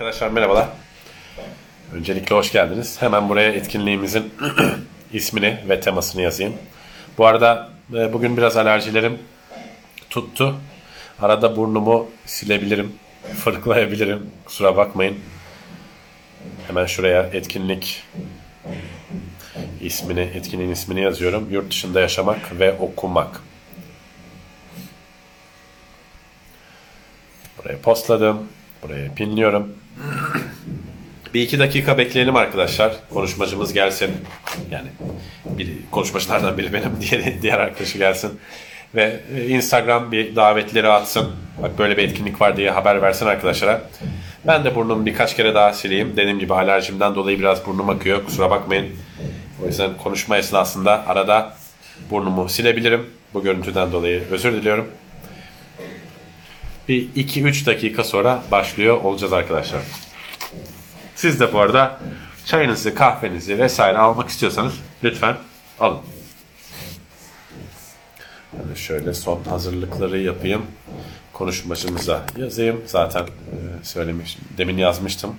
Arkadaşlar merhabalar. Öncelikle hoş geldiniz. Hemen buraya etkinliğimizin ismini ve temasını yazayım. Bu arada e, bugün biraz alerjilerim tuttu. Arada burnumu silebilirim, fırklayabilirim. Kusura bakmayın. Hemen şuraya etkinlik ismini, etkinliğin ismini yazıyorum. Yurt dışında yaşamak ve okumak. Buraya postladım. Buraya pinliyorum. Bir iki dakika bekleyelim arkadaşlar. Konuşmacımız gelsin. Yani bir konuşmacılardan biri benim, diğer, diğer arkadaşı gelsin. Ve e, Instagram bir davetleri atsın. Bak böyle bir etkinlik var diye haber versin arkadaşlara. Ben de burnumu birkaç kere daha sileyim. Dediğim gibi alerjimden dolayı biraz burnum akıyor. Kusura bakmayın. O yüzden konuşma esnasında arada burnumu silebilirim. Bu görüntüden dolayı özür diliyorum. Bir 2-3 dakika sonra başlıyor olacağız arkadaşlar. Siz de bu arada çayınızı, kahvenizi vesaire almak istiyorsanız lütfen alın. De şöyle son hazırlıkları yapayım. Konuşmacımıza yazayım. Zaten e, söylemiştim. Demin yazmıştım.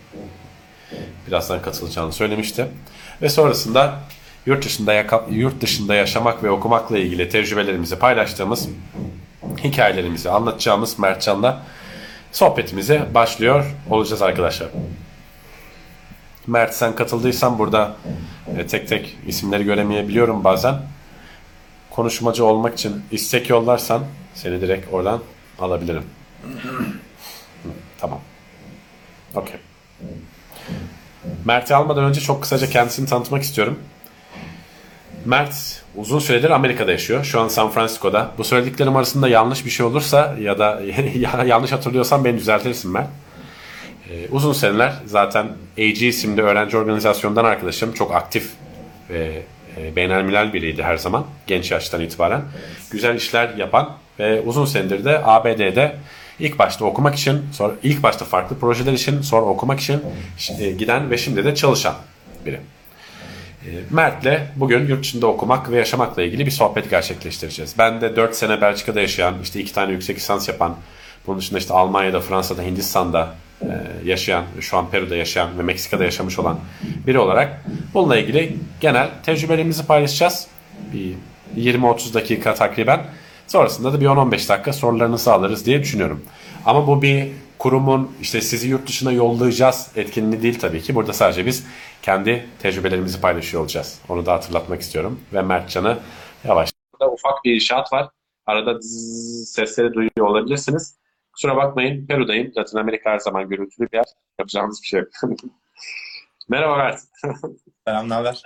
Birazdan katılacağını söylemişti. Ve sonrasında yurt dışında yurt dışında yaşamak ve okumakla ilgili tecrübelerimizi paylaştığımız hikayelerimizi anlatacağımız Mertcan'la sohbetimize başlıyor olacağız arkadaşlar. Mert sen katıldıysan burada e, tek tek isimleri göremeyebiliyorum bazen. Konuşmacı olmak için istek yollarsan seni direkt oradan alabilirim. Tamam. Okey. Mert'i almadan önce çok kısaca kendisini tanıtmak istiyorum. Mert uzun süredir Amerika'da yaşıyor. Şu an San Francisco'da. Bu söylediklerim arasında yanlış bir şey olursa ya da yanlış hatırlıyorsam beni düzeltirsin Mert. Ee, uzun seneler zaten AG isimli öğrenci organizasyondan arkadaşım. Çok aktif ve e, biriydi her zaman. Genç yaştan itibaren. Güzel işler yapan ve uzun senedir de ABD'de ilk başta okumak için, sonra ilk başta farklı projeler için, sonra okumak için e, giden ve şimdi de çalışan biri. E, Mert'le bugün yurt dışında okumak ve yaşamakla ilgili bir sohbet gerçekleştireceğiz. Ben de 4 sene Belçika'da yaşayan, işte 2 tane yüksek lisans yapan, bunun dışında işte Almanya'da, Fransa'da, Hindistan'da e, yaşayan, şu an Peru'da yaşayan ve Meksika'da yaşamış olan biri olarak bununla ilgili genel tecrübelerimizi paylaşacağız. Bir 20-30 dakika takriben. Sonrasında da bir 10-15 dakika sorularınızı alırız diye düşünüyorum. Ama bu bir kurumun işte sizi yurt dışına yollayacağız etkinliği değil tabii ki. Burada sadece biz kendi tecrübelerimizi paylaşıyor olacağız. Onu da hatırlatmak istiyorum. Ve Mertcan'ı yavaş. Burada ufak bir inşaat var. Arada sesleri duyuyor olabilirsiniz. Kusura bakmayın. Peru'dayım. Latin Amerika her zaman gürültülü bir yer. Yapacağımız bir şey yok. Merhaba Mert. Selam, ne haber?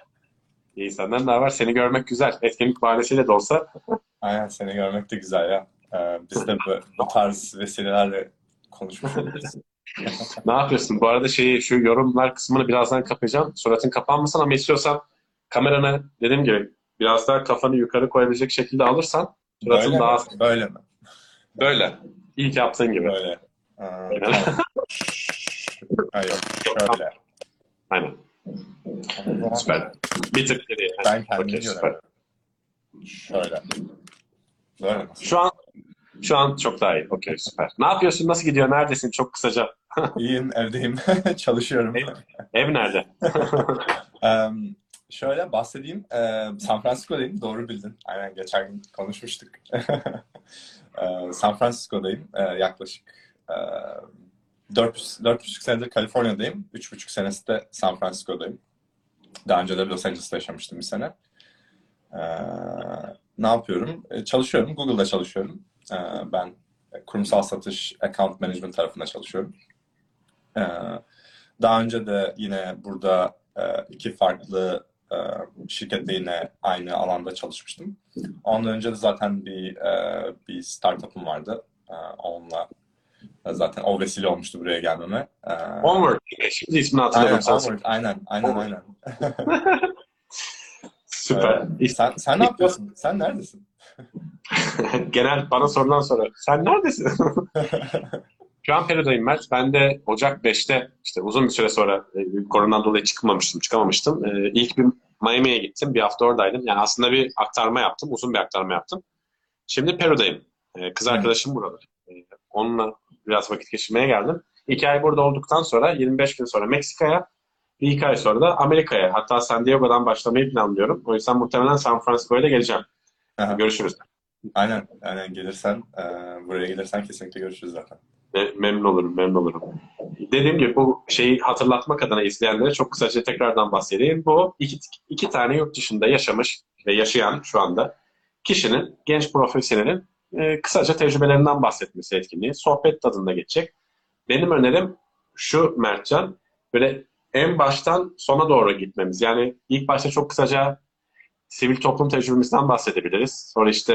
İyi senden ne haber? Seni görmek güzel. Etkinlik bahanesiyle de olsa. Aynen seni görmek de güzel ya. Ee, biz de bu, bu tarz vesilelerle konuşmuş ne yapıyorsun? Bu arada şeyi şu yorumlar kısmını birazdan kapayacağım. Suratın kapanmasın ama istiyorsan kameranı dediğim gibi biraz daha kafanı yukarı koyabilecek şekilde alırsan suratın Böyle daha mi? Böyle mi? böyle. İlk yaptığın gibi. Böyle. Ee, Aynen. tamam. Ha, yok, şöyle. Aynen. Süper. Bir tık geriye. Ben kendimi süper. göremiyorum. Şöyle. Böyle mi? Şu an şu an çok daha iyi. Okey süper. Ne yapıyorsun? Nasıl gidiyor? Neredesin? Çok kısaca. İyiyim, evdeyim. Çalışıyorum. Ev nerede? Ee, şöyle bahsedeyim. Ee, San Francisco'dayım. Doğru bildin. Aynen geçen gün konuşmuştuk. Ee, San Francisco'dayım. Ee, yaklaşık e, 4, 4,5 senedir Kaliforniya'dayım. 3,5 senesi de San Francisco'dayım. Daha önce de Los Angeles'ta yaşamıştım bir sene. Ee, ne yapıyorum? Ee, çalışıyorum. Google'da çalışıyorum. Ee, ben kurumsal satış account management tarafında çalışıyorum. Ee, daha önce de yine burada e, iki farklı e, şirkette yine aynı alanda çalışmıştım. Ondan önce de zaten bir e, bir startup'ım vardı. E, onunla zaten o vesile olmuştu buraya gelmeme. Onward. Şimdi ismini hatırladım. aynen, Onward, aynen, aynen, Onward. aynen. Süper. Ee, sen, sen ne yapıyorsun? Sen neredesin? Genel bana sorulan soru. Sen neredesin? Şu an Peru'dayım Mert. Ben de Ocak 5'te işte uzun bir süre sonra e, koronadan dolayı çıkmamıştım, çıkamamıştım. E, ilk bir Miami'ye gittim. Bir hafta oradaydım. Yani aslında bir aktarma yaptım. Uzun bir aktarma yaptım. Şimdi Peru'dayım. E, kız arkadaşım burada. E, onunla biraz vakit geçirmeye geldim. İki ay burada olduktan sonra 25 gün sonra Meksika'ya, bir iki ay sonra da Amerika'ya. Hatta San Diego'dan başlamayı planlıyorum. O yüzden muhtemelen San Francisco'ya da geleceğim. Aha. Görüşürüz. Aynen, aynen gelirsen, e, buraya gelirsen kesinlikle görüşürüz zaten. Me- Memnun olurum, memnun olurum. Dediğim gibi bu şeyi hatırlatmak adına izleyenlere çok kısaca tekrardan bahsedeyim. Bu iki, iki tane yurt dışında yaşamış ve yaşayan şu anda kişinin, genç profesyonelin e, kısaca tecrübelerinden bahsetmesi etkinliği. Sohbet tadında geçecek. Benim önerim şu Mertcan, böyle en baştan sona doğru gitmemiz. Yani ilk başta çok kısaca sivil toplum tecrübemizden bahsedebiliriz. Sonra işte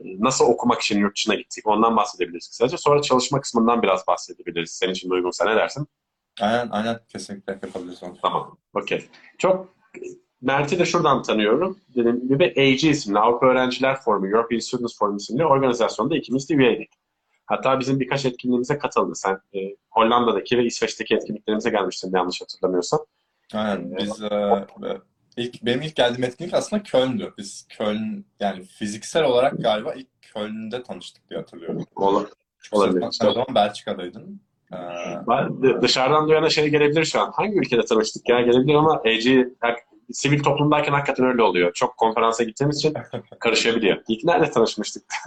e, nasıl okumak için yurt dışına gittik ondan bahsedebiliriz kısaca. Sonra çalışma kısmından biraz bahsedebiliriz. Senin için de uygunsa ne dersin? Aynen, aynen kesinlikle yapabiliriz onu. Tamam. Okey. Çok Mert'i de şuradan tanıyorum. Dediğim gibi AG isimli Avrupa Öğrenciler Forumu, European Students Forum isimli organizasyonda ikimiz de üyeydik. Hatta bizim birkaç etkinliğimize katıldı. Sen e, Hollanda'daki ve İsveç'teki etkinliklerimize gelmiştin yanlış hatırlamıyorsam. Aynen, biz e, ilk, benim ilk geldiğim etkinlik aslında Köln'dü. Biz Köln, yani fiziksel olarak galiba ilk Köln'de tanıştık diye hatırlıyorum. Olur. Çünkü Olabilir. sen o zaman Belçika'daydın. Ee, Ben de- dışarıdan duyana şey gelebilir şu an. Hangi ülkede tanıştık ya gelebilir ama AG hak- sivil toplumdayken hakikaten öyle oluyor. Çok konferansa gittiğimiz için karışabiliyor. İlk nerede tanışmıştık?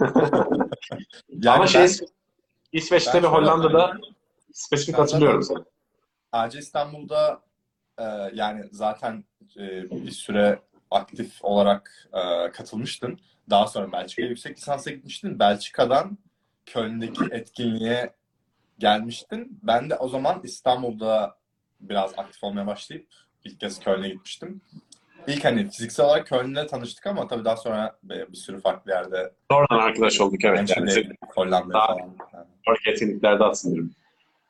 yani ama şey ben- İsveç'te ben ve Hollanda'da spesifik hatırlıyorum seni. AC İstanbul'da e, yani zaten e, bir süre aktif olarak e, katılmıştın. Daha sonra Belçika'ya yüksek lisansa gitmiştin. Belçika'dan Köln'deki etkinliğe gelmiştin. Ben de o zaman İstanbul'da biraz aktif olmaya başlayıp ilk kez Köln'e gitmiştim. İlk hani fiziksel olarak Köln'le tanıştık ama tabii daha sonra bir sürü farklı yerde Sonradan arkadaş olduk evet. Yani Hollanda'ya Daha- falan. Yani. etkinliklerde atsınırım.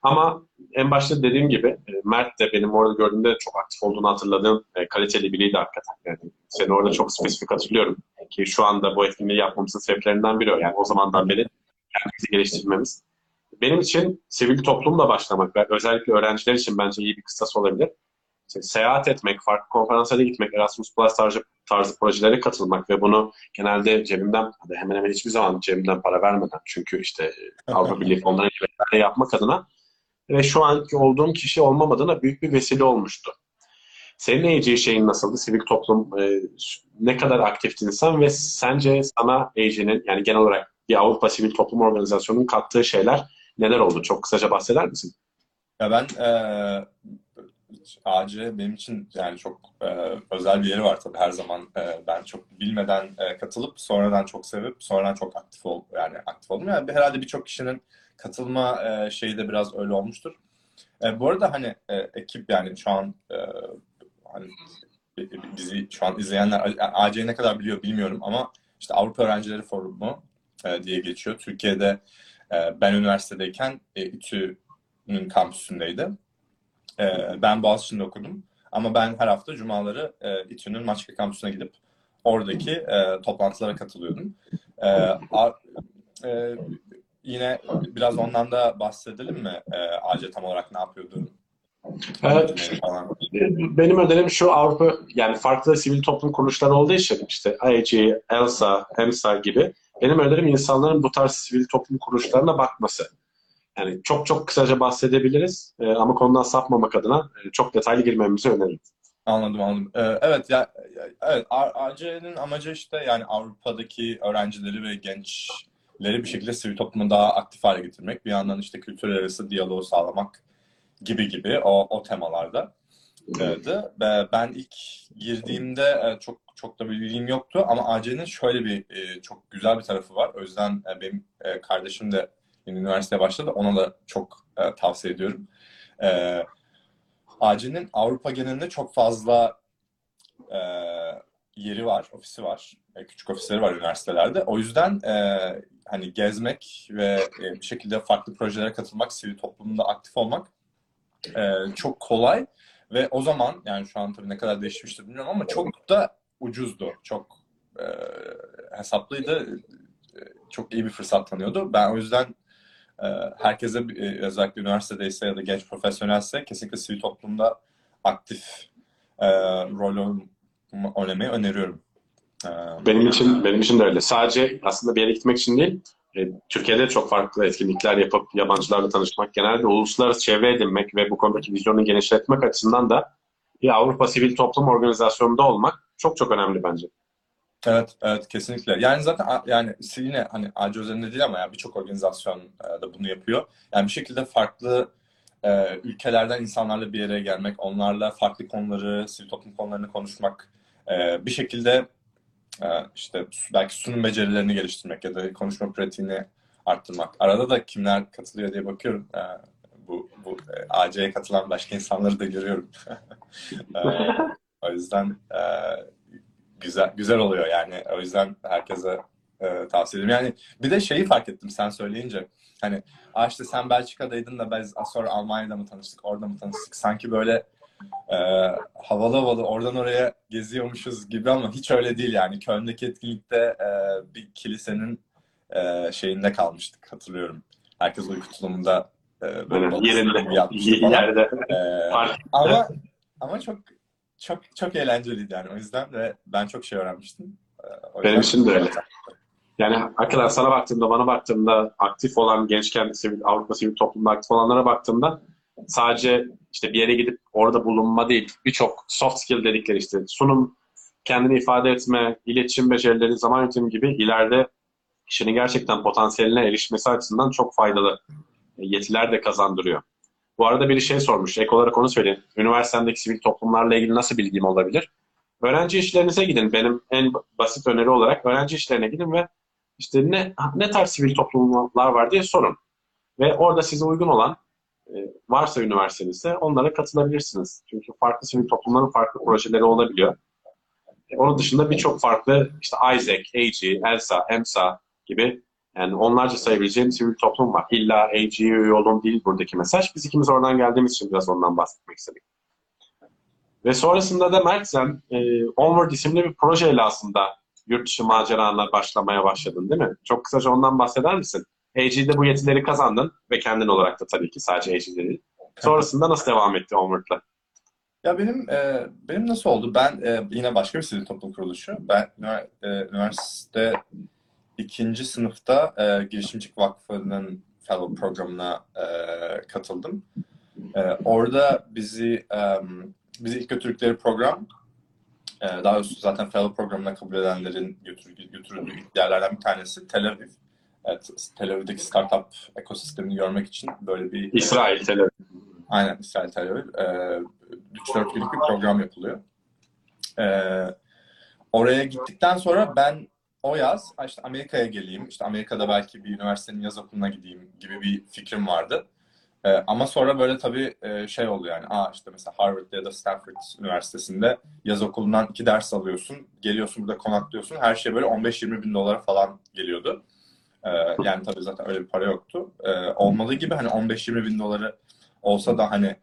Ama en başta dediğim gibi e, Mert de benim orada gördüğümde çok aktif olduğunu hatırladığım e, kaliteli biriydi hakikaten. Yani seni orada çok spesifik hatırlıyorum. Ki şu anda bu etkinliği yapmamızın sebeplerinden biri o. Yani o zamandan beri kendimizi geliştirmemiz. Benim için sivil toplumla başlamak ve özellikle öğrenciler için bence iyi bir kıstas olabilir. İşte seyahat etmek, farklı konferanslara gitmek, Erasmus Plus tarzı, tarzı projelere katılmak ve bunu genelde cebimden, hemen hemen hiçbir zaman cebimden para vermeden çünkü işte e, Avrupa Birliği fonlarıyla yapmak adına ve şu anki olduğum kişi olmam adına büyük bir vesile olmuştu. Senin AG şeyin nasıldı? Sivil toplum e, ne kadar aktiftin sen ve sence sana AG'nin yani genel olarak bir Avrupa Sivil Toplum Organizasyonu'nun kattığı şeyler neler oldu? Çok kısaca bahseder misin? Ya ben eee AC benim için yani çok eee, özel bir yeri var tabii her zaman. Eee, ben çok bilmeden eee, katılıp sonradan çok sevip sonradan çok aktif ol yani aktif oldum. Yani herhalde birçok kişinin katılma eee, şeyi de biraz öyle olmuştur. Eee, bu arada hani eee, ekip yani şu an eee, hani bizi şu an izleyenler AC'yi ne kadar biliyor bilmiyorum ama işte Avrupa Öğrencileri Forumu eee, diye geçiyor. Türkiye'de eee, ben üniversitedeyken e, İTÜ'nün kampüsündeydi. Ee, ben Boğaziçi'nde okudum. Ama ben her hafta cumaları e, İTÜ'nün Maçka kampüsüne gidip oradaki e, toplantılara katılıyordum. E, a- e, yine biraz ondan da bahsedelim mi? E, AC tam olarak ne yapıyordu? Evet. Falan. Benim önerim şu Avrupa yani farklı sivil toplum kuruluşları olduğu için işte AEG, ELSA, EMSA gibi benim önerim insanların bu tarz sivil toplum kuruluşlarına bakması. Yani çok çok kısaca bahsedebiliriz e, ama konudan sapmamak adına e, çok detaylı girmemizi öneririm. Anladım anladım. Ee, evet ya evet A- AC'nin amacı işte yani Avrupa'daki öğrencileri ve gençleri bir şekilde sivil toplumu daha aktif hale getirmek. Bir yandan işte kültürler arası diyaloğu sağlamak gibi gibi o o temalarda. Ee, ben ilk girdiğimde e, çok çok da bir bilgim yoktu ama AC'nin şöyle bir e, çok güzel bir tarafı var. O yüzden e, benim kardeşim de yeni üniversiteye başladı. Ona da çok e, tavsiye ediyorum. E, AC'nin Avrupa genelinde çok fazla e, yeri var, ofisi var. E, küçük ofisleri var üniversitelerde. O yüzden e, hani gezmek ve e, bir şekilde farklı projelere katılmak, sivil toplumda aktif olmak e, çok kolay ve o zaman yani şu an tabii ne kadar değişmiştir bilmiyorum ama çok da ucuzdu. Çok e, hesaplıydı. E, Çok iyi bir fırsat tanıyordu. Ben o yüzden herkese e, özellikle üniversitedeyse ya da genç profesyonelse kesinlikle sivil toplumda aktif e, rol oynamayı öneriyorum. E, Benim için benim için de öyle. Sadece aslında bir yere gitmek için değil, e, Türkiye'de çok farklı etkinlikler yapıp yabancılarla tanışmak, genelde uluslararası çevre edinmek ve bu konudaki vizyonu genişletmek açısından da bir Avrupa Sivil Toplum Organizasyonu'nda olmak çok çok önemli bence. Evet, evet kesinlikle. Yani zaten yani yine hani AC üzerinde değil ama yani birçok organizasyon e, da bunu yapıyor. Yani bir şekilde farklı e, ülkelerden insanlarla bir araya gelmek, onlarla farklı konuları, sivil toplum konularını konuşmak, e, bir şekilde e, işte belki sunum becerilerini geliştirmek ya da konuşma pratiğini arttırmak. Arada da kimler katılıyor diye bakıyorum. E, bu bu e, AC'ye katılan başka insanları da görüyorum. E, o yüzden e, güzel güzel oluyor yani. O yüzden herkese e, tavsiye ederim. Yani bir de şeyi fark ettim sen söyleyince. Hani Aa işte sen Belçika'daydın da biz sonra Almanya'da mı tanıştık, orada mı tanıştık? Sanki böyle e, havalı havalı oradan oraya geziyormuşuz gibi ama hiç öyle değil yani. Köln'deki etkinlikte e, bir kilisenin e, şeyinde kalmıştık hatırlıyorum. Herkes uyku tulumunda e, böyle yerinde, yerde E, ama ama çok çok çok eğlenceliydi yani o yüzden ve ben çok şey öğrenmiştim. Ee, o Benim için de öyle. Yani hakikaten sana baktığımda, bana baktığımda aktif olan gençken sivil, Avrupa Sivil Toplum'da aktif olanlara baktığımda sadece işte bir yere gidip orada bulunma değil, birçok soft skill dedikleri işte sunum, kendini ifade etme, iletişim becerileri, zaman yönetimi gibi ileride kişinin gerçekten potansiyeline erişmesi açısından çok faydalı yetiler de kazandırıyor. Bu arada biri şey sormuş, ek olarak onu söyleyeyim. Üniversitedeki sivil toplumlarla ilgili nasıl bilgim olabilir? Öğrenci işlerinize gidin. Benim en basit öneri olarak öğrenci işlerine gidin ve işte ne ne tarz sivil toplumlar var diye sorun. Ve orada size uygun olan e, varsa üniversitenizde onlara katılabilirsiniz. Çünkü farklı sivil toplumların farklı projeleri olabiliyor. E, onun dışında birçok farklı işte Isaac, AG, ELSA, EMSA gibi yani onlarca sayabileceğim sivil toplum var. İlla AG'ye üye değil buradaki mesaj. Biz ikimiz oradan geldiğimiz için biraz ondan bahsetmek istedik. Ve sonrasında da Mert sen e, Onward isimli bir projeyle aslında yurt dışı macerana başlamaya başladın değil mi? Çok kısaca ondan bahseder misin? AG'de bu yetileri kazandın ve kendin olarak da tabii ki sadece AG'de değil. Sonrasında nasıl devam etti Onward'la? Ya benim e, benim nasıl oldu? Ben e, yine başka bir sivil toplum kuruluşu. Ben e, üniversite ikinci sınıfta e, Girişimcilik Vakfı'nın fellow programına e, katıldım. E, orada bizi e, bizi ilk götürdükleri program e, daha doğrusu zaten fellow programına kabul edenlerin götür, götürüldüğü yerlerden bir tanesi Tel Aviv. Evet, Tel Aviv'deki startup ekosistemini görmek için böyle bir İsrail, Tel Aviv. Aynen İsrail Tel Aviv. Ee, 3-4 günlük bir program yapılıyor. Ee, oraya gittikten sonra ben o yaz "Aa, işte Amerika'ya geleyim, işte Amerika'da belki bir üniversitenin yaz okuluna gideyim gibi bir fikrim vardı. Ee, ama sonra böyle tabii e, şey oldu yani, aa işte mesela Harvard ya da Stanford Üniversitesi'nde yaz okulundan iki ders alıyorsun, geliyorsun burada konaklıyorsun, her şey böyle 15-20 bin dolara falan geliyordu. Ee, yani tabii zaten öyle bir para yoktu. Ee, olmadığı gibi hani 15-20 bin doları olsa da hani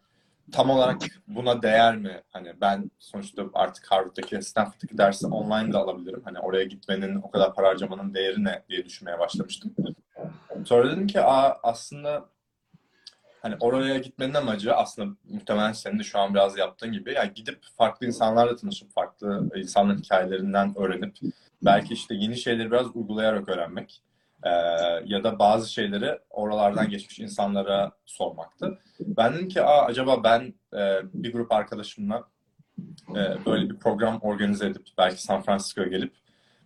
tam olarak buna değer mi? Hani ben sonuçta artık Harvard'daki, Stanford'daki dersi online de alabilirim. Hani oraya gitmenin, o kadar para harcamanın değeri ne diye düşünmeye başlamıştım. Sonra dedim ki Aa, aslında hani oraya gitmenin amacı aslında muhtemelen senin de şu an biraz yaptığın gibi yani gidip farklı insanlarla tanışıp farklı insanların hikayelerinden öğrenip belki işte yeni şeyleri biraz uygulayarak öğrenmek. Ee, ya da bazı şeyleri oralardan geçmiş insanlara sormaktı. Ben dedim ki Aa, acaba ben e, bir grup arkadaşımla e, böyle bir program organize edip belki San Francisco'ya gelip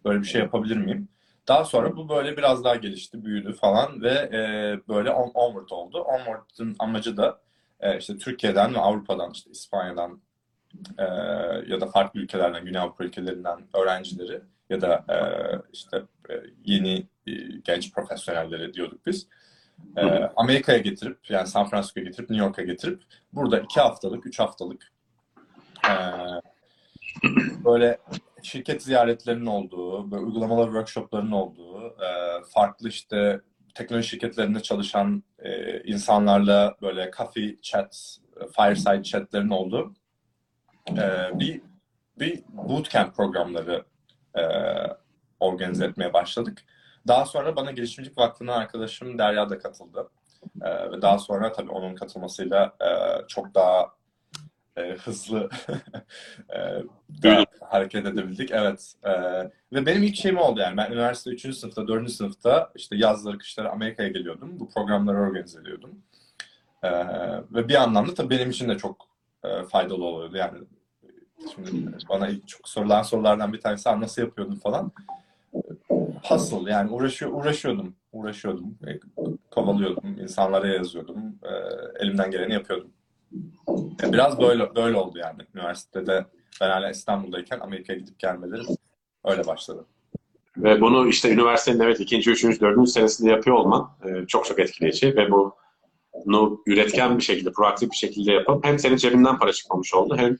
böyle bir şey yapabilir miyim? Daha sonra bu böyle biraz daha gelişti, büyüdü falan ve e, böyle on, Onward oldu. Onward'ın amacı da e, işte Türkiye'den ve Avrupa'dan, işte İspanya'dan e, ya da farklı ülkelerden, Güney Avrupa ülkelerinden öğrencileri ya da e, işte yeni e, genç profesyonelleri diyorduk biz. E, Amerika'ya getirip yani San Francisco'ya getirip New York'a getirip burada iki haftalık, üç haftalık e, böyle şirket ziyaretlerinin olduğu, böyle uygulamalı workshopların olduğu, e, farklı işte teknoloji şirketlerinde çalışan e, insanlarla böyle coffee chat, fireside chatlerin olduğu e, bir bir bootcamp programları e, organize etmeye başladık. Daha sonra bana Girişimcilik Vakfı'nın arkadaşım Derya da katıldı. E, ve daha sonra tabii onun katılmasıyla e, çok daha e, hızlı e, Büyüdün. da hareket edebildik. Evet. E, ve benim ilk şeyim oldu yani. Ben üniversite 3. sınıfta, 4. sınıfta işte yazları, kışları Amerika'ya geliyordum. Bu programları organize ediyordum. E, ve bir anlamda tabii benim için de çok e, faydalı oluyordu. Yani şimdi bana çok sorulan sorulardan bir tanesi "Aa, nasıl yapıyordun falan. Hustle yani uğraşıyor, uğraşıyordum. Uğraşıyordum. E, kovalıyordum. insanlara yazıyordum. E, elimden geleni yapıyordum. E, Biraz böyle böyle oldu yani. Üniversitede ben hala İstanbul'dayken Amerika'ya gidip gelmelerim öyle başladı. Ve bunu işte üniversitenin evet ikinci, üçüncü, dördüncü senesinde yapıyor olman çok çok etkileyici ve bu bunu üretken bir şekilde, proaktif bir şekilde yapıp hem senin cebinden para çıkmamış oldu hem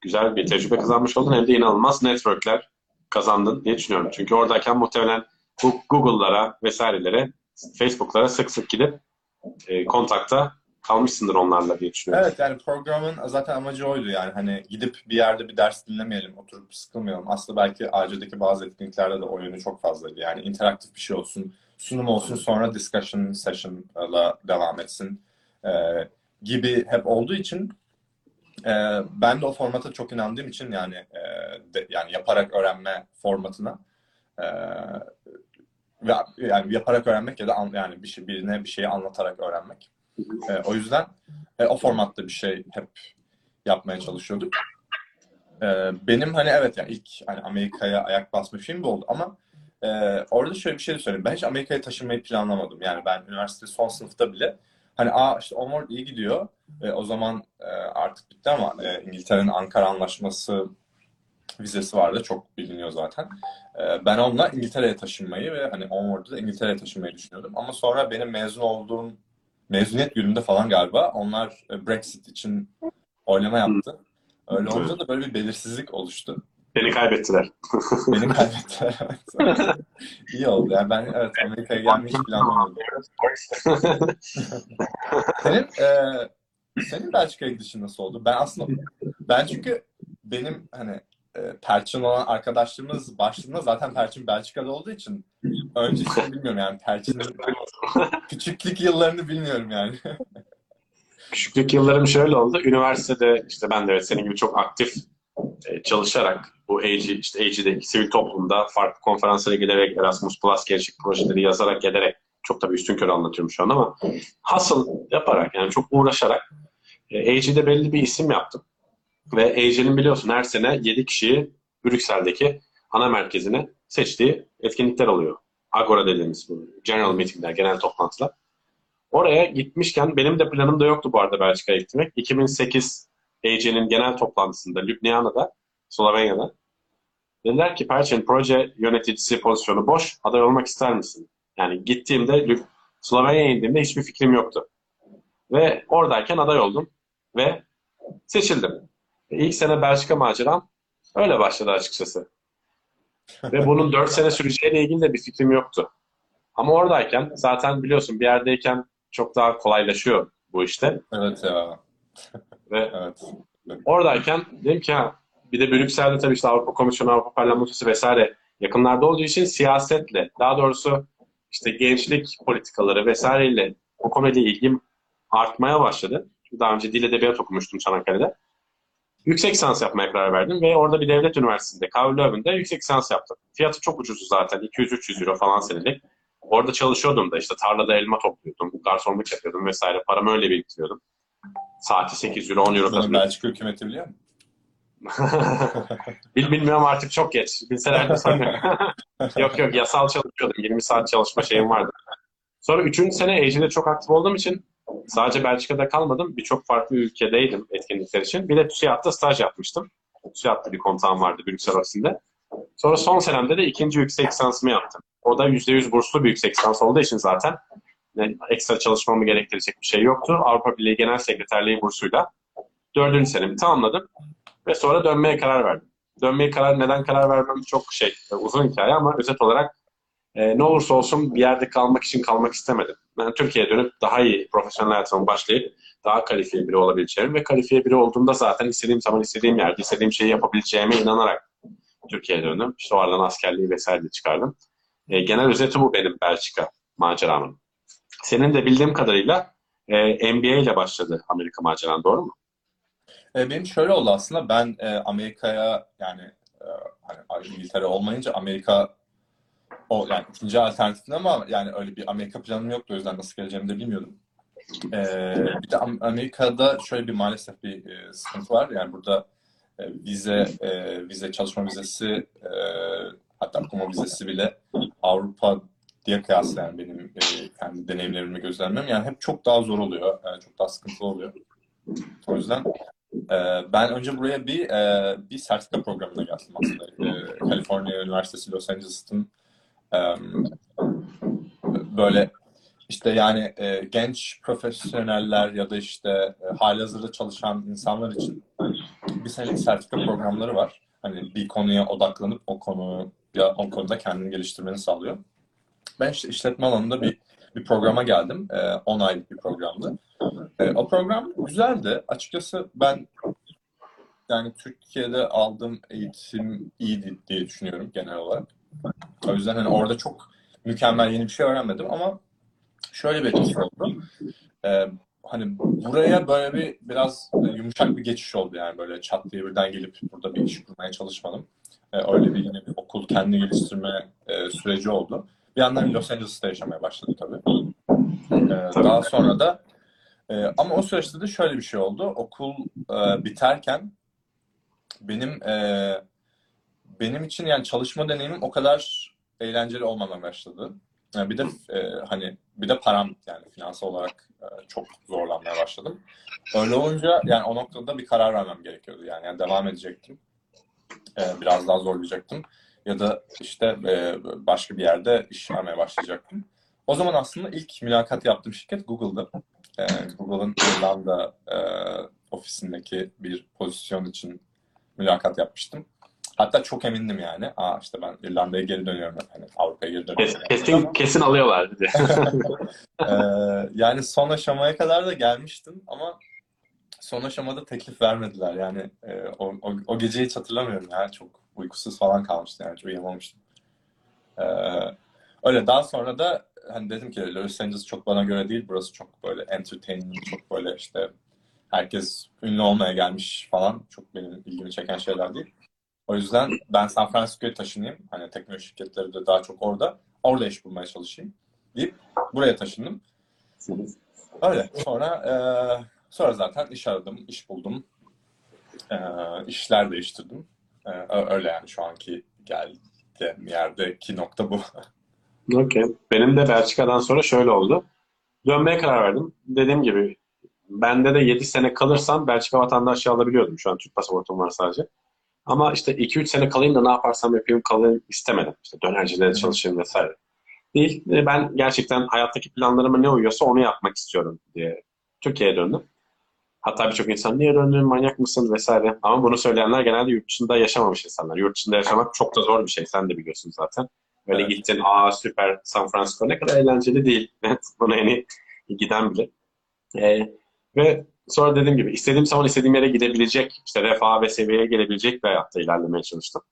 güzel bir tecrübe kazanmış oldun hem de inanılmaz networkler kazandın diye düşünüyorum. Çünkü oradayken muhtemelen bu Google'lara vesairelere, Facebook'lara sık sık gidip e, kontakta kalmışsındır onlarla diye düşünüyorum. Evet yani programın zaten amacı oydu yani hani gidip bir yerde bir ders dinlemeyelim, oturup sıkılmayalım. Aslında belki AC'deki bazı etkinliklerde de o yönü çok fazlaydı. Yani interaktif bir şey olsun, sunum olsun sonra discussion session'la devam etsin e, gibi hep olduğu için e, ben de o formata çok inandığım için yani e, de- yani yaparak öğrenme formatına e, ve yani yaparak öğrenmek ya da an- yani bir şey birine bir şeyi anlatarak öğrenmek. E, o yüzden e, o formatta bir şey hep yapmaya çalışıyorduk. E, benim hani evet yani ilk hani Amerika'ya ayak basma bu oldu ama e, orada şöyle bir şey de söyleyeyim. Ben hiç Amerika'ya taşınmayı planlamadım. Yani ben üniversite son sınıfta bile hani aa işte Onward iyi gidiyor. E, o zaman e, artık bitti ama e, İngiltere'nin Ankara Anlaşması vizesi vardı. Çok biliniyor zaten. E, ben onunla İngiltere'ye taşınmayı ve hani Onward'da da İngiltere'ye taşınmayı düşünüyordum. Ama sonra benim mezun olduğum mezuniyet günümde falan galiba onlar e, Brexit için oylama yaptı. Öyle olunca da böyle bir belirsizlik oluştu. Seni kaybettiler. Beni kaybettiler. İyi oldu. Yani ben evet Amerika'ya gelmeyi planlamadım. Senin e, senin Belçika'ya gidişin nasıl oldu? Ben aslında ben çünkü benim hani e, Perçin olan arkadaşlığımız başladığında zaten Perçin Belçika'da olduğu için öncesini bilmiyorum yani Perçin'in küçüklük yıllarını bilmiyorum yani. Küçüklük yıllarım şöyle oldu. Üniversitede işte ben de evet senin gibi çok aktif e, çalışarak bu AG, işte AG'de sivil toplumda farklı konferanslara giderek Erasmus Plus gençlik projeleri yazarak gelerek çok tabii üstün körü anlatıyorum şu an ama hasıl yaparak yani çok uğraşarak e, AG'de belli bir isim yaptım. Ve AG'nin biliyorsun her sene 7 kişiyi Brüksel'deki ana merkezine seçtiği etkinlikler oluyor. Agora dediğimiz bu general meetingler, genel toplantılar. Oraya gitmişken benim de planım da yoktu bu arada Belçika'ya gitmek. 2008 AG'nin genel toplantısında Ljubljana'da, Slovenya'da dediler ki Perçin proje yöneticisi pozisyonu boş, aday olmak ister misin? Yani gittiğimde Lüb- Slovenya'ya indiğimde hiçbir fikrim yoktu. Ve oradayken aday oldum ve seçildim. İlk sene Belçika maceram öyle başladı açıkçası. Ve bunun 4 sene süreceğiyle ilgili de bir fikrim yoktu. Ama oradayken zaten biliyorsun bir yerdeyken çok daha kolaylaşıyor bu işte. Evet ya. Ve Evet. oradayken dedim ki ha, bir de Brüksel'de tabii işte Avrupa Komisyonu, Avrupa Parlamentosu vesaire yakınlarda olduğu için siyasetle, daha doğrusu işte gençlik politikaları vesaireyle o konuda ilgim artmaya başladı. Çünkü Daha önce dil edebiyat okumuştum Çanakkale'de. Yüksek lisans yapmaya karar verdim ve orada bir devlet üniversitesinde, KU Leuven'de yüksek lisans yaptım. Fiyatı çok ucuzdu zaten. 200-300 euro falan senelik. Orada çalışıyordum da işte tarlada elma topluyordum, garsonluk yapıyordum vesaire. Paramı öyle biriktiriyordum. Saati 8 euro, 10 euro Bunu kazanıyordum. Belçika hükümeti biliyor mu? Bil bilmiyorum artık çok geç. Bilseler de sanmıyorum. yok yok yasal çalışıyordum. 20 saat çalışma şeyim vardı. Sonra 3. sene AG'de çok aktif olduğum için sadece Belçika'da kalmadım. Birçok farklı ülkedeydim etkinlikler için. Bir de TÜSİAD'da staj yapmıştım. TÜSİAD'da bir kontağım vardı Brüksel ofisinde. Sonra son senemde de ikinci yüksek lisansımı yaptım. O da %100 burslu bir yüksek lisans olduğu için zaten ne- ekstra çalışmamı gerektirecek bir şey yoktu. Avrupa Birliği Genel Sekreterliği bursuyla dördüncü senemi tamamladım ve sonra dönmeye karar verdim. Dönmeye karar neden karar vermem çok şey e, uzun hikaye ama özet olarak e, ne olursa olsun bir yerde kalmak için kalmak istemedim. Ben Türkiye'ye dönüp daha iyi profesyonel hayatıma başlayıp daha kalifiye biri olabileceğim ve kalifiye biri olduğumda zaten istediğim zaman istediğim yerde istediğim şeyi yapabileceğime inanarak Türkiye'ye döndüm. İşte o askerliği vesaire çıkardım. E, genel özeti bu benim Belçika maceramın. Senin de bildiğim kadarıyla e, NBA ile başladı Amerika maceran doğru mu? E, benim şöyle oldu aslında ben e, Amerika'ya yani e, hani İngiltere olmayınca Amerika o yani ikinci alternatifin ama yani öyle bir Amerika planım yoktu o yüzden nasıl geleceğimi de bilmiyordum. E, bir de Am- Amerika'da şöyle bir maalesef bir e, sıkıntı var yani burada e, vize e, vize çalışma vizesi e, hatta okuma vizesi bile Avrupa diye kıyasla yani benim e, kendi deneyimlerimi gözlemliyorum yani hep çok daha zor oluyor e, çok daha sıkıntılı oluyor. O yüzden ee, ben önce buraya bir e, bir sertifika programına geldim aslında. Ee, California Üniversitesi Los Angeles'ın em, böyle işte yani e, genç profesyoneller ya da işte e, halihazırda çalışan insanlar için bir senelik sertifika programları var. Hani bir konuya odaklanıp o konu ya o konuda kendini geliştirmeni sağlıyor. Ben işte işletme alanında bir bir programa geldim. E, 10 aylık bir programdı. E, o program güzeldi. Açıkçası ben yani Türkiye'de aldığım eğitim iyiydi diye düşünüyorum genel olarak. O yüzden hani orada çok mükemmel yeni bir şey öğrenmedim ama şöyle bir etkisi oldu. E, hani buraya böyle bir biraz yumuşak bir geçiş oldu yani böyle çat diye birden gelip burada bir iş kurmaya çalışmadım. E, öyle bir yine bir okul kendini geliştirme e, süreci oldu. Bir yandan Los Angeles'ta yaşamaya başladım tabii. E, daha sonra da e, ama o süreçte de şöyle bir şey oldu. Okul e, biterken benim e, benim için yani çalışma deneyimim o kadar eğlenceli olmamaya başladı. Yani bir de e, hani bir de param yani finansal olarak e, çok zorlanmaya başladım. Öyle olunca yani o noktada bir karar vermem gerekiyordu. Yani, yani devam edecektim. E, biraz daha zorlayacaktım. Ya da işte e, başka bir yerde iş aramaya başlayacaktım. O zaman aslında ilk mülakat yaptığım şirket Google'dı. E, Google'ın İrlanda e, ofisindeki bir pozisyon için mülakat yapmıştım. Hatta çok emindim yani. Aa işte ben İrlanda'ya geri dönüyorum. Hani Avrupa'ya geri dönüyorum. Kesin, kesin, kesin alıyorlar dedi. Ee, yani son aşamaya kadar da gelmiştim ama son aşamada teklif vermediler. Yani e, o, o, o geceyi hiç hatırlamıyorum ya. Çok uykusuz falan kalmıştım yani. Hiç uyuyamamıştım. Ee, öyle daha sonra da hani dedim ki Los Angeles çok bana göre değil. Burası çok böyle entertainment, çok böyle işte herkes ünlü olmaya gelmiş falan. Çok benim ilgimi çeken şeyler değil. O yüzden ben San Francisco'ya taşınayım. Hani teknoloji şirketleri de daha çok orada. Orada iş bulmaya çalışayım deyip buraya taşındım. Öyle. Sonra e, sonra zaten iş aradım, iş buldum. E, işler değiştirdim. E, öyle yani şu anki geldiğim yerdeki nokta bu. Okey. Benim de Belçika'dan sonra şöyle oldu. Dönmeye karar verdim. Dediğim gibi bende de 7 sene kalırsam Belçika vatandaşlığı alabiliyordum. Şu an Türk pasaportum var sadece. Ama işte 2-3 sene kalayım da ne yaparsam yapayım kalayım istemedim. İşte dönercilere çalışayım vesaire. Değil. E, Ben gerçekten hayattaki planlarıma ne uyuyorsa onu yapmak istiyorum diye Türkiye'ye döndüm. Hatta birçok insan niye döndün, manyak mısın vesaire. Ama bunu söyleyenler genelde yurt dışında yaşamamış insanlar. Yurt dışında yaşamak çok da zor bir şey. Sen de biliyorsun zaten. Böyle Evet. gittin, aa süper San Francisco ne kadar eğlenceli değil. Evet, buna iyi giden bile. Ee, ve sonra dediğim gibi istediğim zaman istediğim yere gidebilecek, işte refah ve seviyeye gelebilecek bir hayatta ilerlemeye çalıştım.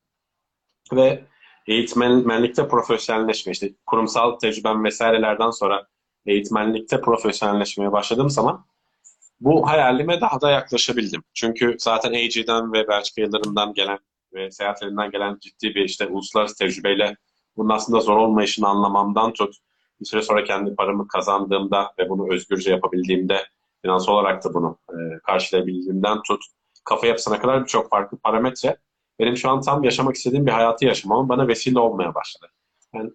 Ve eğitmenlikte profesyonelleşme, işte kurumsal tecrübem vesairelerden sonra eğitmenlikte profesyonelleşmeye başladığım zaman bu hayalime daha da yaklaşabildim. Çünkü zaten AG'den ve Belçika yıllarımdan gelen ve seyahatlerinden gelen ciddi bir işte uluslararası tecrübeyle bunun aslında zor olmayışını anlamamdan tut, bir süre sonra kendi paramı kazandığımda ve bunu özgürce yapabildiğimde finansal olarak da bunu e, karşılayabildiğimden tut, kafa yapısına kadar birçok farklı parametre benim şu an tam yaşamak istediğim bir hayatı yaşamama bana vesile olmaya başladı. Yani,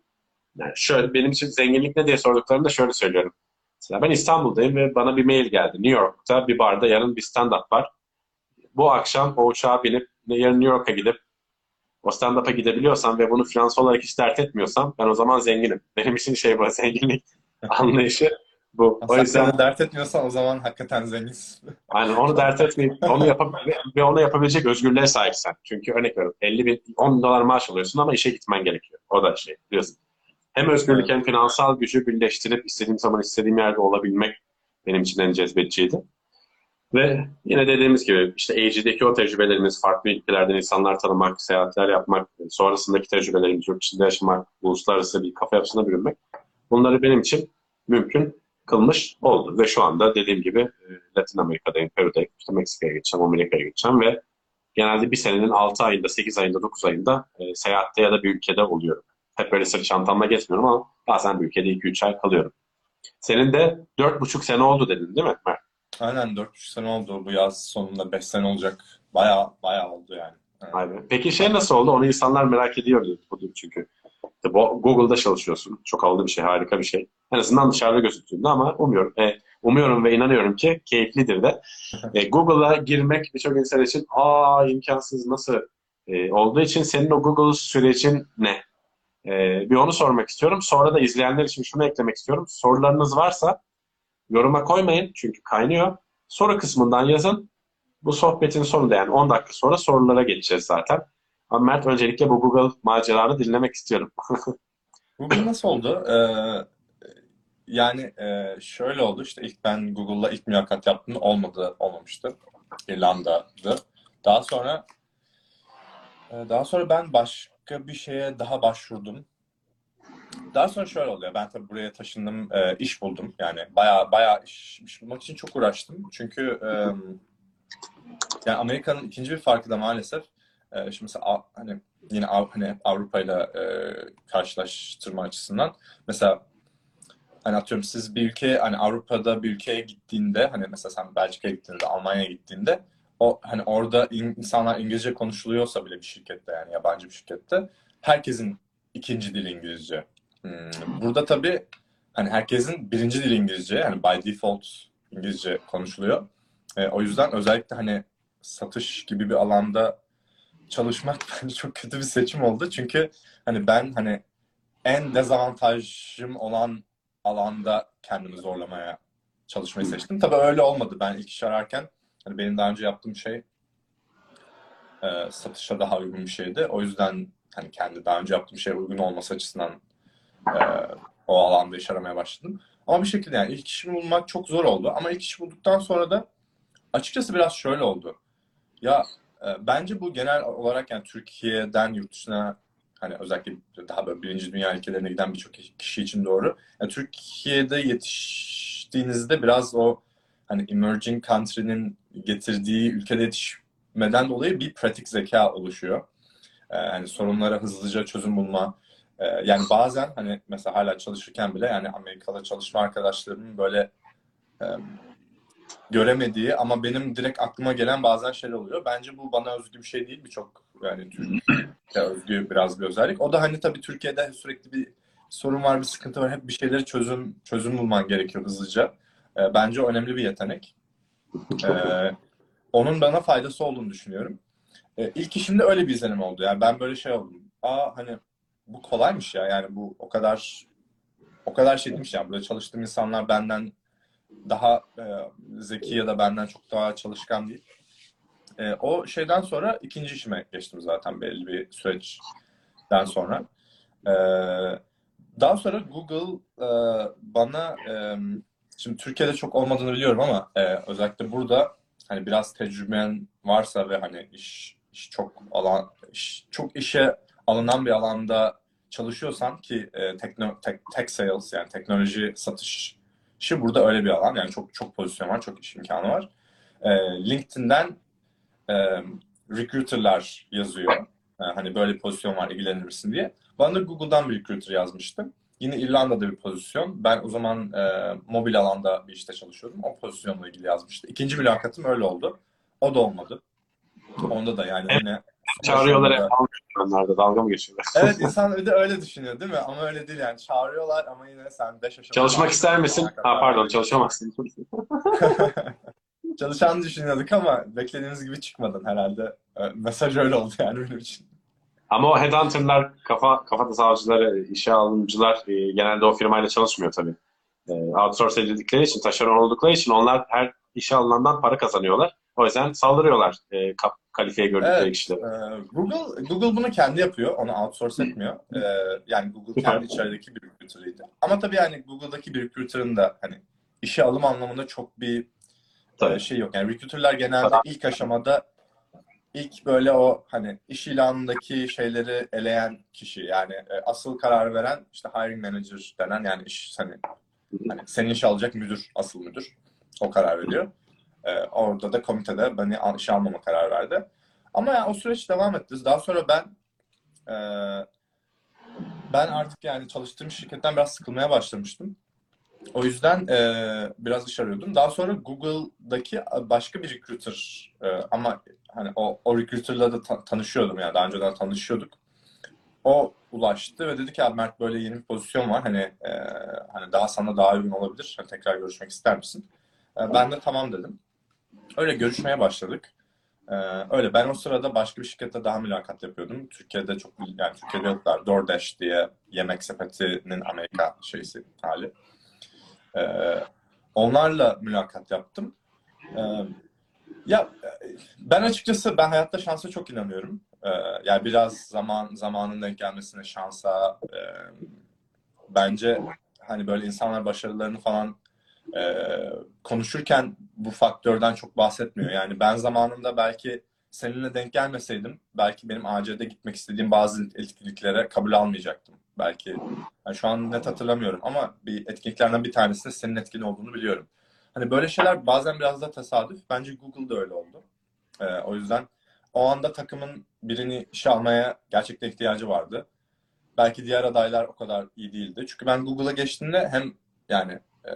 yani şöyle benim için zenginlik ne diye sorduklarında şöyle söylüyorum. Mesela ben İstanbul'dayım ve bana bir mail geldi. New York'ta bir barda yarın bir stand-up var. Bu akşam o uçağa binip yarın New York'a gidip o stand-up'a gidebiliyorsam ve bunu finansal olarak hiç dert etmiyorsam ben o zaman zenginim. Benim için şey bu zenginlik anlayışı bu. O yüzden dert etmiyorsan o zaman hakikaten zenginsin. Aynen onu dert etmeyip onu yapab ve onu yapabilecek özgürlüğe sahipsen. Çünkü örnek veriyorum 50 bin, 10 bin dolar maaş alıyorsun ama işe gitmen gerekiyor. O da şey biliyorsun. Hem özgürlük hem finansal gücü birleştirip istediğim zaman istediğim yerde olabilmek benim için en cezbediciydi. Ve yine dediğimiz gibi işte AG'deki o tecrübelerimiz, farklı ülkelerden insanlar tanımak, seyahatler yapmak, sonrasındaki tecrübelerimiz, yurt içinde yaşamak, uluslararası bir kafa yapısına bürünmek. Bunları benim için mümkün kılmış oldu. Ve şu anda dediğim gibi e, Latin Amerika'dayım, Peru'dayım, işte Meksika'ya gideceğim, Amerika'ya gideceğim ve genelde bir senenin 6 ayında, 8 ayında, 9 ayında e, seyahatte ya da bir ülkede oluyorum. Hep böyle sırt çantamla gezmiyorum ama bazen bir ülkede 2-3 ay kalıyorum. Senin de 4,5 sene oldu dedin değil mi Mert? Aynen 4,5 sene oldu. Bu yaz sonunda 5 sene olacak. Baya baya oldu yani. Evet. Be. Peki şey nasıl oldu? Onu insanlar merak ediyor çünkü. Google'da çalışıyorsun. Çok havalı bir şey, harika bir şey. En azından dışarıda gözüktüğünde ama umuyorum, e, umuyorum ve inanıyorum ki keyiflidir de. E, Google'a girmek birçok insan için aa imkansız nasıl e, olduğu için senin o Google sürecin ne? E, bir onu sormak istiyorum. Sonra da izleyenler için şunu eklemek istiyorum. Sorularınız varsa yoruma koymayın çünkü kaynıyor. Soru kısmından yazın. Bu sohbetin sonunda yani 10 dakika sonra sorulara geçeceğiz zaten. Ama Mert öncelikle bu Google maceranı dinlemek istiyorum. Google nasıl oldu? Ee, yani e, şöyle oldu işte ilk ben Google'la ilk mülakat yaptım olmadı olmamıştı. İrlanda'dı. Daha sonra e, daha sonra ben başka bir şeye daha başvurdum. Daha sonra şöyle oluyor. Ben tabii buraya taşındım, e, iş buldum. Yani bayağı bayağı iş, iş bulmak için çok uğraştım. Çünkü e, yani Amerika'nın ikinci bir farkı da maalesef e, şimdi mesela hani yine Av- hani Avrupa ile e, karşılaştırma açısından mesela hani atıyorum siz bir ülke hani Avrupa'da bir ülkeye gittiğinde hani mesela sen Belçika'ya gittiğinde Almanya'ya gittiğinde o hani orada in- insanlar İngilizce konuşuluyorsa bile bir şirkette yani yabancı bir şirkette herkesin ikinci dili İngilizce. Hmm, Burada tabii hani herkesin birinci dili İngilizce yani by default İngilizce konuşuluyor. E, o yüzden özellikle hani satış gibi bir alanda çalışmak bence çok kötü bir seçim oldu. Çünkü hani ben hani en dezavantajım olan alanda kendimi zorlamaya çalışmayı seçtim. Tabii öyle olmadı. Ben ilk iş ararken hani benim daha önce yaptığım şey e, satışa daha uygun bir şeydi. O yüzden hani kendi daha önce yaptığım şeye uygun olması açısından e, o alanda iş aramaya başladım. Ama bir şekilde yani ilk işimi bulmak çok zor oldu. Ama ilk işi bulduktan sonra da açıkçası biraz şöyle oldu. Ya e, bence bu genel olarak yani Türkiye'den yurt dışına hani özellikle daha böyle birinci dünya ülkelerine giden birçok kişi için doğru. Yani Türkiye'de yetiştiğinizde biraz o hani emerging country'nin getirdiği ülkede yetişmeden dolayı bir pratik zeka oluşuyor. Ee, yani sorunlara hızlıca çözüm bulma. Ee, yani bazen hani mesela hala çalışırken bile yani Amerika'da çalışma arkadaşlarımın böyle e, göremediği ama benim direkt aklıma gelen bazen şeyler oluyor. Bence bu bana özgü bir şey değil. Birçok yani Türkiye özgü biraz bir özellik. O da hani tabii Türkiye'de sürekli bir sorun var, bir sıkıntı var. Hep bir şeyleri çözüm çözüm bulman gerekiyor hızlıca. Ee, bence önemli bir yetenek. Ee, onun bana faydası olduğunu düşünüyorum. Ee, ilk işimde öyle bir izlenim oldu. Yani ben böyle şey oldum. Aa hani bu kolaymış ya. Yani bu o kadar o kadar şey değilmiş yani. Burada çalıştığım insanlar benden daha e, zeki ya da benden çok daha çalışkan değil. E, o şeyden sonra ikinci işime geçtim zaten belli bir süreçten sonra. E, daha sonra Google e, bana e, şimdi Türkiye'de çok olmadığını biliyorum ama e, özellikle burada hani biraz tecrüben varsa ve hani iş, iş çok alan iş, çok işe alınan bir alanda çalışıyorsan ki e, tekno, tech, tech sales yani teknoloji satış işi burada öyle bir alan. Yani çok çok pozisyon var, çok iş imkanı var. E, LinkedIn'den e, recruiterlar yazıyor. E, hani böyle pozisyon var ilgilenir misin diye. Bana da Google'dan bir recruiter yazmıştı. Yine İrlanda'da bir pozisyon. Ben o zaman e, mobil alanda bir işte çalışıyordum. O pozisyonla ilgili yazmıştı. İkinci mülakatım öyle oldu. O da olmadı. Onda da yani yine Çağırıyorlar hep onlarda dalga mı geçiyorlar? Evet insan bir de öyle düşünüyor değil mi? Ama öyle değil yani. Çağırıyorlar ama yine sen 5 aşama Çalışmak ister misin? Ha pardon çalışamazsın. Çalışan düşünüyorduk ama beklediğimiz gibi çıkmadın herhalde. Ee, Mesaj öyle oldu yani benim için. Ama o headhunter'lar, kafa, kafa savcıları, işe alımcılar e, genelde o firmayla çalışmıyor tabii. E, outsource edildikleri için, taşeron oldukları için onlar her işe alınandan para kazanıyorlar. O yüzden saldırıyorlar e, kap, kalifiye gördükleri Evet, kişilere. Ee, Google Google bunu kendi yapıyor. Onu outsource etmiyor. Ee, yani Google kendi içerideki bir recruiter'ıydı. Ama tabii yani Google'daki bir recruiter'ın da hani işe alım anlamında çok bir Tabii. e, şey yok. Yani recruiter'lar genelde ilk aşamada ilk böyle o hani iş ilanındaki şeyleri eleyen kişi yani e, asıl karar veren işte hiring manager denen yani iş hani Hani seni işe alacak müdür, asıl müdür. O karar veriyor. Ee, orada da komitede beni işe almama karar verdi. Ama yani o süreç devam etti. Daha sonra ben e, ben artık yani çalıştığım şirketten biraz sıkılmaya başlamıştım. O yüzden e, biraz iş arıyordum. Daha sonra Google'daki başka bir recruiter e, ama hani o, o recruiter'la da ta- tanışıyordum yani daha önceden tanışıyorduk. O ulaştı ve dedi ki abi Mert böyle yeni bir pozisyon var hani e, hani daha sana daha uygun olabilir. Hani tekrar görüşmek ister misin? E, ben de tamam dedim. Öyle görüşmeye başladık. E, öyle ben o sırada başka bir şirkette daha mülakat yapıyordum. Türkiye'de çok yani Türkiye'de yoklar. DoorDash diye yemek sepetinin Amerika şeysi hali. E, onlarla mülakat yaptım. E, ya e, ben açıkçası ben hayatta şansa çok inanıyorum. Ee, yani biraz zaman zamanın denk gelmesine şansa e, bence hani böyle insanlar başarılarını falan e, konuşurken bu faktörden çok bahsetmiyor. Yani ben zamanında belki seninle denk gelmeseydim belki benim AC'de gitmek istediğim bazı etkinliklere kabul almayacaktım. Belki yani şu an net hatırlamıyorum ama bir etkinliklerden bir tanesi de senin etkin olduğunu biliyorum. Hani böyle şeyler bazen biraz da tesadüf. Bence Google'da öyle oldu. Ee, o yüzden o anda takımın birini işe almaya gerçekten ihtiyacı vardı. Belki diğer adaylar o kadar iyi değildi. Çünkü ben Google'a geçtiğimde hem yani e,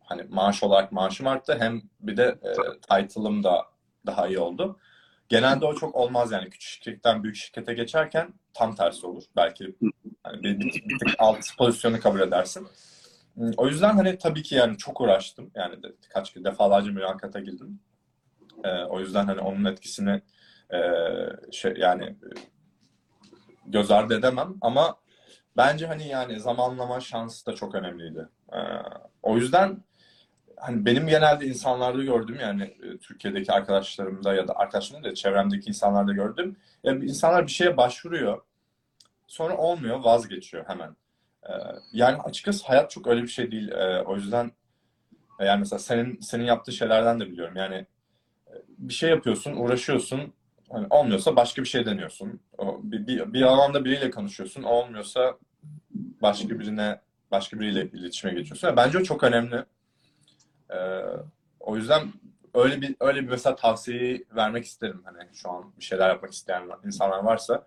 hani maaş olarak maaşım arttı hem bir de e, title'ım da daha iyi oldu. Genelde o çok olmaz yani küçük şirketten büyük şirkete geçerken tam tersi olur. Belki hani bir, bir, bir tık alt pozisyonu kabul edersin. O yüzden hani tabii ki yani çok uğraştım. Yani de, kaç defalarca mülakata girdim. Ee, o yüzden hani onun etkisini e, şey yani e, göz ardı edemem ama bence hani yani zamanlama şansı da çok önemliydi. Ee, o yüzden hani benim genelde insanlarda gördüğüm yani e, Türkiye'deki arkadaşlarımda ya da arkadaşlarımda da çevremdeki insanlarda gördüm. Yani insanlar bir şeye başvuruyor. Sonra olmuyor, vazgeçiyor hemen. Ee, yani açıkçası hayat çok öyle bir şey değil. Ee, o yüzden e, yani mesela senin senin yaptığın şeylerden de biliyorum. Yani e, bir şey yapıyorsun, uğraşıyorsun. Hani olmuyorsa başka bir şey deniyorsun. Bir, bir, bir alanda biriyle konuşuyorsun. Olmuyorsa başka birine başka biriyle iletişime geçiyorsun. Yani bence o çok önemli. Ee, o yüzden öyle bir öyle bir mesela tavsiyeyi vermek isterim. Hani şu an bir şeyler yapmak isteyen insanlar varsa.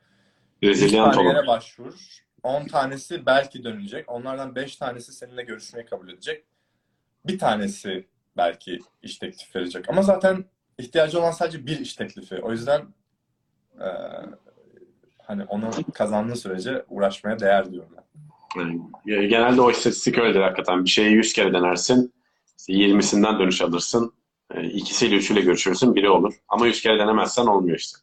100 Rezilyant tane başvur. 10 tanesi belki dönecek. Onlardan 5 tanesi seninle görüşmeyi kabul edecek. Bir tanesi belki iş teklif verecek. Ama zaten ihtiyacı olan sadece bir iş teklifi. O yüzden e, hani onu kazandığın sürece uğraşmaya değer diyorum ben. Yani, genelde o istatistik öyledir hakikaten. Bir şeyi 100 kere denersin. işte 20'sinden dönüş alırsın. E, İkisiyle üçüyle görüşürsün. Biri olur. Ama 100 kere denemezsen olmuyor işte.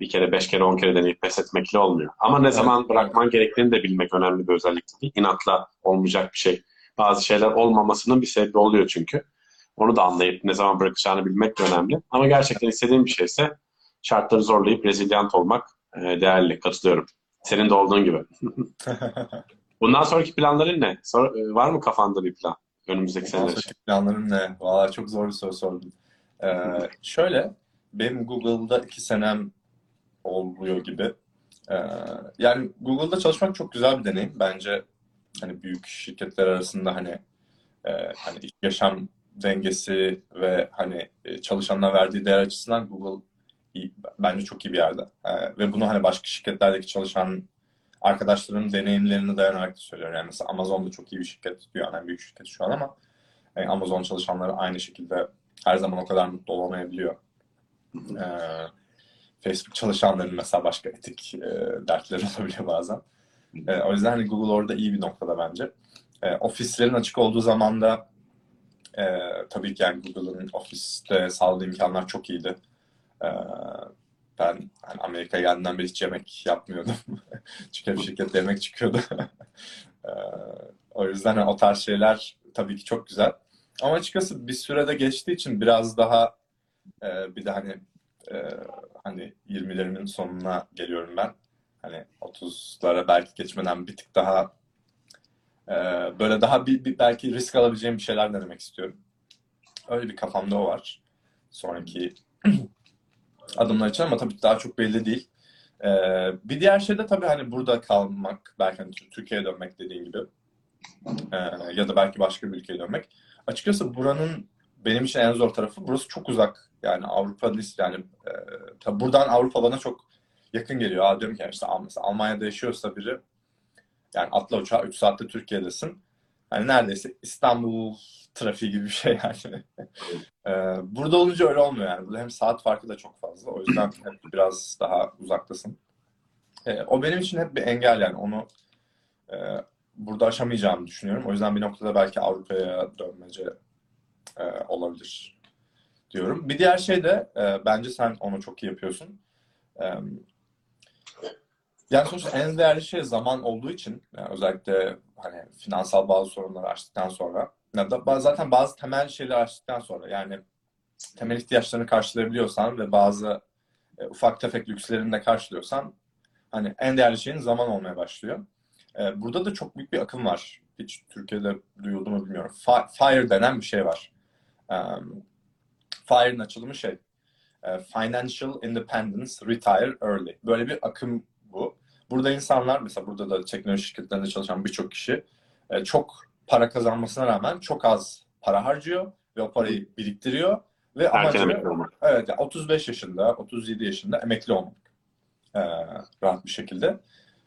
Bir kere, beş kere, on kere deneyip pes etmekle olmuyor. Ama ne zaman bırakman gerektiğini de bilmek önemli bir özellik tabii. İnatla olmayacak bir şey. Bazı şeyler olmamasının bir sebebi oluyor çünkü. Onu da anlayıp ne zaman bırakacağını bilmek de önemli. Ama gerçekten istediğin bir şeyse şartları zorlayıp rezilyant olmak e, değerli. Katılıyorum. Senin de olduğun gibi. Bundan sonraki planların ne? Sor- e, var mı kafanda bir plan? Önümüzdeki seneler için. Planlarım ne? Valla çok zor bir soru sordun. Ee, şöyle, benim Google'da iki senem oluyor gibi. Ee, yani Google'da çalışmak çok güzel bir deneyim. Bence hani büyük şirketler arasında hani e, hani yaşam dengesi ve hani e, çalışanına verdiği değer açısından Google iyi, bence çok iyi bir yerde. Ee, ve bunu hani başka şirketlerdeki çalışan arkadaşlarımın deneyimlerine dayanarak da söylüyorum. Yani mesela Amazon da çok iyi bir şirket, dünyanın en büyük şirketi şu an ama yani Amazon çalışanları aynı şekilde her zaman o kadar mutlu olamayabiliyor. Ee, Facebook çalışanların mesela başka etik e, dertleri olabiliyor bazen. E, o yüzden hani Google orada iyi bir noktada bence. E, ofislerin açık olduğu zaman da e, tabii ki yani Google'ın ofiste sağladığı imkanlar çok iyiydi. E, ben hani Amerika'ya geldiğimden beri hiç yemek yapmıyordum. Çünkü hep şirkette yemek çıkıyordu. E, o yüzden hani o tarz şeyler tabii ki çok güzel. Ama açıkçası bir sürede geçtiği için biraz daha e, bir de hani e, hani 20'lerimin sonuna geliyorum ben. Hani 30'lara belki geçmeden bir tık daha e, böyle daha bir, bir belki risk alabileceğim bir şeyler denemek istiyorum. Öyle bir kafamda o var. Sonraki adımlar için ama tabii daha çok belli değil. E, bir diğer şey de tabii hani burada kalmak, belki hani Türkiye'ye dönmek dediğin gibi. Ee, ya da belki başka bir ülkeye dönmek. Açıkçası buranın benim için en zor tarafı burası çok uzak. Yani Avrupa list yani e, tabii buradan Avrupa bana çok yakın geliyor. Aa, diyorum ki yani işte mesela Almanya'da yaşıyorsa biri yani atla uçağa 3 saatte Türkiye'desin. Yani neredeyse İstanbul trafiği gibi bir şey yani. Ee, burada olunca öyle olmuyor yani. Burada hem saat farkı da çok fazla. O yüzden hep biraz daha uzaktasın. Ee, o benim için hep bir engel yani. Onu e, burada aşamayacağımı düşünüyorum. O yüzden bir noktada belki Avrupa'ya dönmece e, olabilir diyorum. Bir diğer şey de e, bence sen onu çok iyi yapıyorsun. E, yani sonuçta en değerli şey zaman olduğu için yani özellikle hani finansal bazı sorunları açtıktan sonra ya da zaten bazı temel şeyleri açtıktan sonra yani temel ihtiyaçlarını karşılayabiliyorsan ve bazı e, ufak tefek lükslerini de karşılıyorsan hani en değerli şeyin zaman olmaya başlıyor. E, burada da çok büyük bir akım var. Hiç Türkiye'de duyuldu mu bilmiyorum. Fi- FIRE denen bir şey var. Um, FIRE'ın açılımı şey e, Financial Independence Retire Early. Böyle bir akım bu. Burada insanlar mesela burada da teknoloji şirketlerinde çalışan birçok kişi e, çok para kazanmasına rağmen çok az para harcıyor ve o parayı biriktiriyor ve Erken amacı olmak. evet yani 35 yaşında, 37 yaşında emekli olmak e, rahat bir şekilde.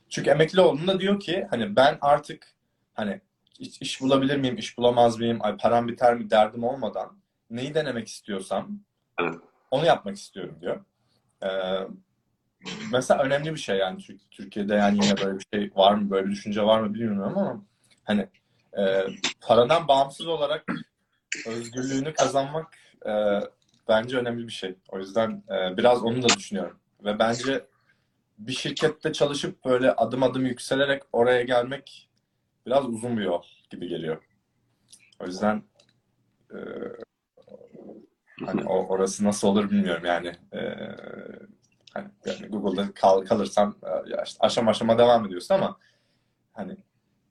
Çünkü emekli olduğunda diyor ki hani ben artık hani iş, iş bulabilir miyim, iş bulamaz mıyım, ay param biter mi derdim olmadan neyi denemek istiyorsam Evet. onu yapmak istiyorum diyor. Ee, mesela önemli bir şey yani Türk- Türkiye'de yani yine böyle bir şey var mı, böyle bir düşünce var mı bilmiyorum ama hani e, paradan bağımsız olarak özgürlüğünü kazanmak e, bence önemli bir şey. O yüzden e, biraz onu da düşünüyorum. Ve bence bir şirkette çalışıp böyle adım adım yükselerek oraya gelmek biraz uzun bir yol gibi geliyor. O yüzden e, hani o, orası nasıl olur bilmiyorum yani. E, hani yani Google'da kal, kalırsan e, ya işte aşama aşama devam ediyorsun ama hani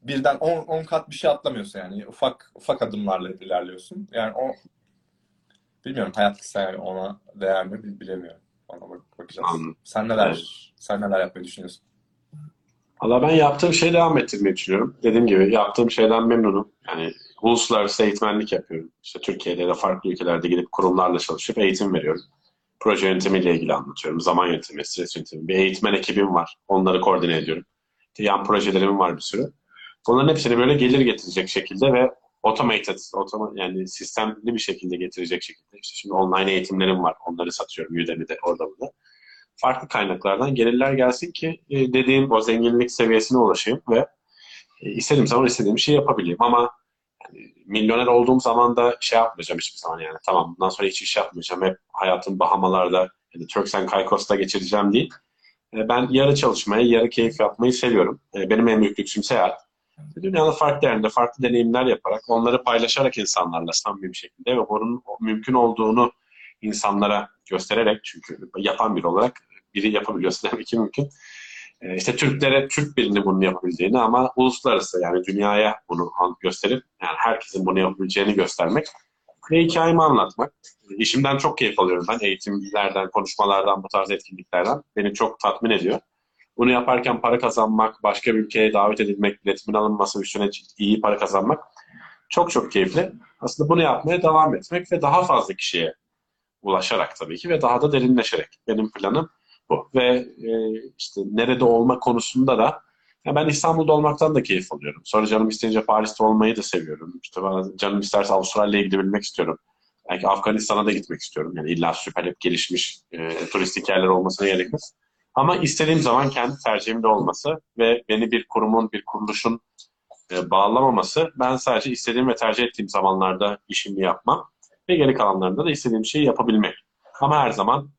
birden 10 kat bir şey atlamıyorsun yani ufak ufak adımlarla ilerliyorsun. Yani o bilmiyorum hayat kısa ona değer mi bil- bilemiyorum. Ona bak, bakacağız. Anladım. Sen neler Evet. sen neler yapmayı düşünüyorsun? Valla ben yaptığım şeyi devam ettirmeyi düşünüyorum. Dediğim gibi yaptığım şeyden memnunum. Yani uluslararası eğitmenlik yapıyorum. İşte Türkiye'de de farklı ülkelerde gidip kurumlarla çalışıp eğitim veriyorum. Proje yönetimiyle ilgili anlatıyorum. Zaman yönetimi, stres yönetimi. Bir eğitmen ekibim var. Onları koordine ediyorum. Yan projelerim var bir sürü. Bunların hepsini böyle gelir getirecek şekilde ve automated, otoma, yani sistemli bir şekilde getirecek şekilde. İşte şimdi online eğitimlerim var. Onları satıyorum Udemy'de, orada burada farklı kaynaklardan gelirler gelsin ki e, dediğim o zenginlik seviyesine ulaşayım ve e, istediğim zaman istediğim şeyi yapabileyim. Ama milyoner olduğum zaman da şey yapmayacağım hiçbir zaman yani. Tamam bundan sonra hiç iş yapmayacağım. Hep hayatım Bahamalarda, yani Turks and Caicos'ta geçireceğim değil. E, ben yarı çalışmayı, yarı keyif yapmayı seviyorum. E, benim en büyük lüksüm seyahat. Dünyanın farklı yerinde farklı deneyimler yaparak, onları paylaşarak insanlarla samimi bir şekilde ve bunun mümkün olduğunu insanlara göstererek çünkü yapan biri olarak biri yapabiliyorsa demek ki mümkün. Ee, işte Türklere, Türk birinin bunu yapabildiğini ama uluslararası yani dünyaya bunu gösterip yani herkesin bunu yapabileceğini göstermek ve hikayemi anlatmak. İşimden çok keyif alıyorum ben. Eğitimlerden, konuşmalardan, bu tarz etkinliklerden. Beni çok tatmin ediyor. Bunu yaparken para kazanmak, başka bir ülkeye davet edilmek, biletimin alınması, üstüne iyi para kazanmak çok çok keyifli. Aslında bunu yapmaya devam etmek ve daha fazla kişiye ulaşarak tabii ki ve daha da derinleşerek. Benim planım bu. Ve e, işte nerede olma konusunda da ya ben İstanbul'da olmaktan da keyif alıyorum. Sonra canım isteyince Paris'te olmayı da seviyorum. İşte bana canım isterse Avustralya'ya gidebilmek istiyorum. Belki Afganistan'a da gitmek istiyorum. Yani illa süper hep gelişmiş e, turistik yerler olmasına gerekmez. Ama istediğim zaman kendi tercihimde olması ve beni bir kurumun, bir kuruluşun e, bağlamaması ben sadece istediğim ve tercih ettiğim zamanlarda işimi yapmam ve geri kalanlarında da istediğim şeyi yapabilmek. Ama her zaman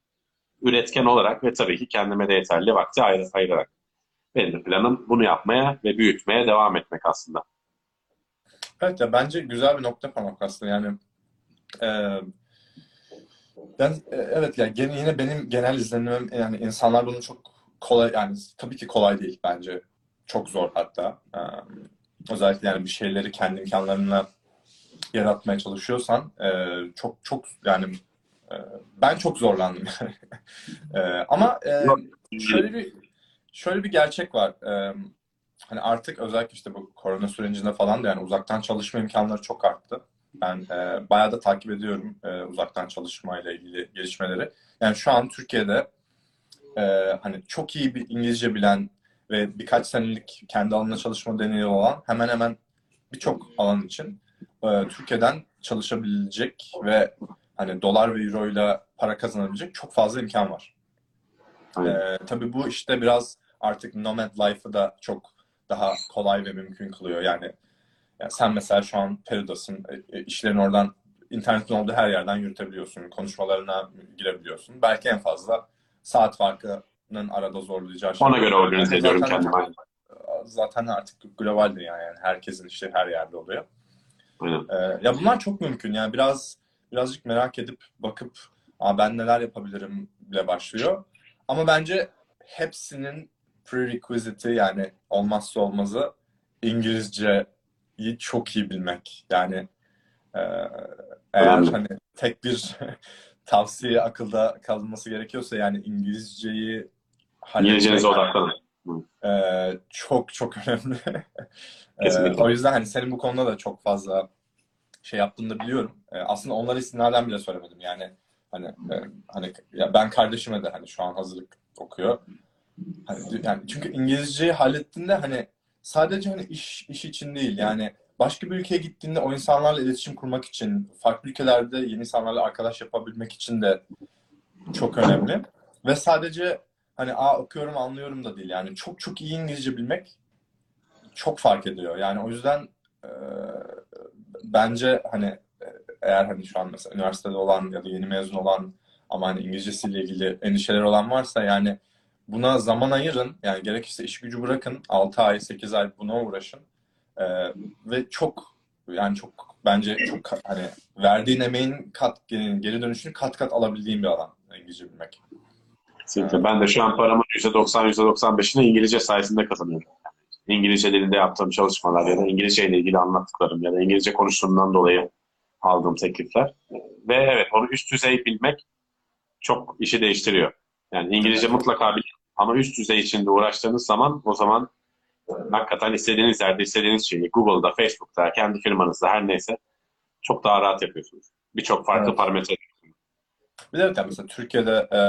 üretken olarak ve tabii ki kendime de yeterli vakti ayır, ayırarak. Benim de planım bunu yapmaya ve büyütmeye devam etmek aslında. Evet ya bence güzel bir nokta parmak aslında yani e, ben e, evet yani yine benim genel izlenimim yani insanlar bunu çok kolay yani tabii ki kolay değil bence çok zor hatta E, özellikle yani bir şeyleri kendi imkanlarınla yaratmaya çalışıyorsan e, çok çok yani ben çok zorlandım yani. E, ama e, şöyle bir şöyle bir gerçek var. E, hani artık özellikle işte bu korona sürecinde falan da yani uzaktan çalışma imkanları çok arttı. Ben e, bayağı da takip ediyorum e, uzaktan çalışmayla ilgili gelişmeleri. Yani şu an Türkiye'de e, hani çok iyi bir İngilizce bilen ve birkaç senelik kendi alanında çalışma deneyimi olan hemen hemen birçok alan için e, Türkiye'den çalışabilecek ve hani dolar ve euro ile para kazanabilecek çok fazla imkan var. Aynen. Ee, tabii bu işte biraz artık nomad life'ı da çok daha kolay ve mümkün kılıyor. Yani, yani sen mesela şu an Peru'dasın. E, e, işlerini oradan internetin olduğu her yerden yürütebiliyorsun. Konuşmalarına girebiliyorsun. Belki en fazla saat farkının arada zorlayacağı şey. Ona göre organize ediyorum kendimi. Zaten artık global dünya yani. Herkesin işi her yerde oluyor. Aynen. Ee, ya bunlar çok mümkün. Yani biraz birazcık merak edip bakıp Aa, ben neler yapabilirim bile başlıyor. Ama bence hepsinin prerequisite'i yani olmazsa olmazı İngilizceyi çok iyi bilmek. Yani e, eğer hani tek bir tavsiye akılda kalması gerekiyorsa yani İngilizceyi İngilizcenize halletmek- odaklanın. ee, çok çok önemli. Kesinlikle. o yüzden hani senin bu konuda da çok fazla şey yaptığını da biliyorum. Ee, aslında onlara istinaden bile söylemedim. Yani hani e, hani ya ben kardeşime de hani şu an hazırlık okuyor. Hani yani çünkü İngilizceyi hallettiğinde hani sadece hani iş iş için değil yani başka bir ülkeye gittiğinde o insanlarla iletişim kurmak için, farklı ülkelerde yeni insanlarla arkadaş yapabilmek için de çok önemli. Ve sadece hani aa okuyorum anlıyorum da değil yani çok çok iyi İngilizce bilmek çok fark ediyor. Yani o yüzden e, bence hani e, eğer hani şu an mesela üniversitede olan ya da yeni mezun olan ama hani İngilizcesiyle ilgili endişeler olan varsa yani buna zaman ayırın. Yani gerekirse iş gücü bırakın. 6 ay, 8 ay buna uğraşın. E, ve çok yani çok bence çok hani verdiğin emeğin kat geri dönüşünü kat kat alabildiğin bir alan İngilizce bilmek. Kesinlikle. Ben de şu an paramın %90, %95'ini İngilizce sayesinde kazanıyorum. İngilizce dilinde yaptığım çalışmalar ya da İngilizce ile ilgili anlattıklarım ya da İngilizce konuştuğumdan dolayı aldığım teklifler. Ve evet onu üst düzey bilmek çok işi değiştiriyor. Yani İngilizce mutlaka bilin ama üst düzey içinde uğraştığınız zaman o zaman hakikaten istediğiniz yerde istediğiniz şeyi Google'da, Facebook'ta, kendi firmanızda her neyse çok daha rahat yapıyorsunuz. Birçok farklı Evet. parametre. Bir de evet, yani mesela Türkiye'de e,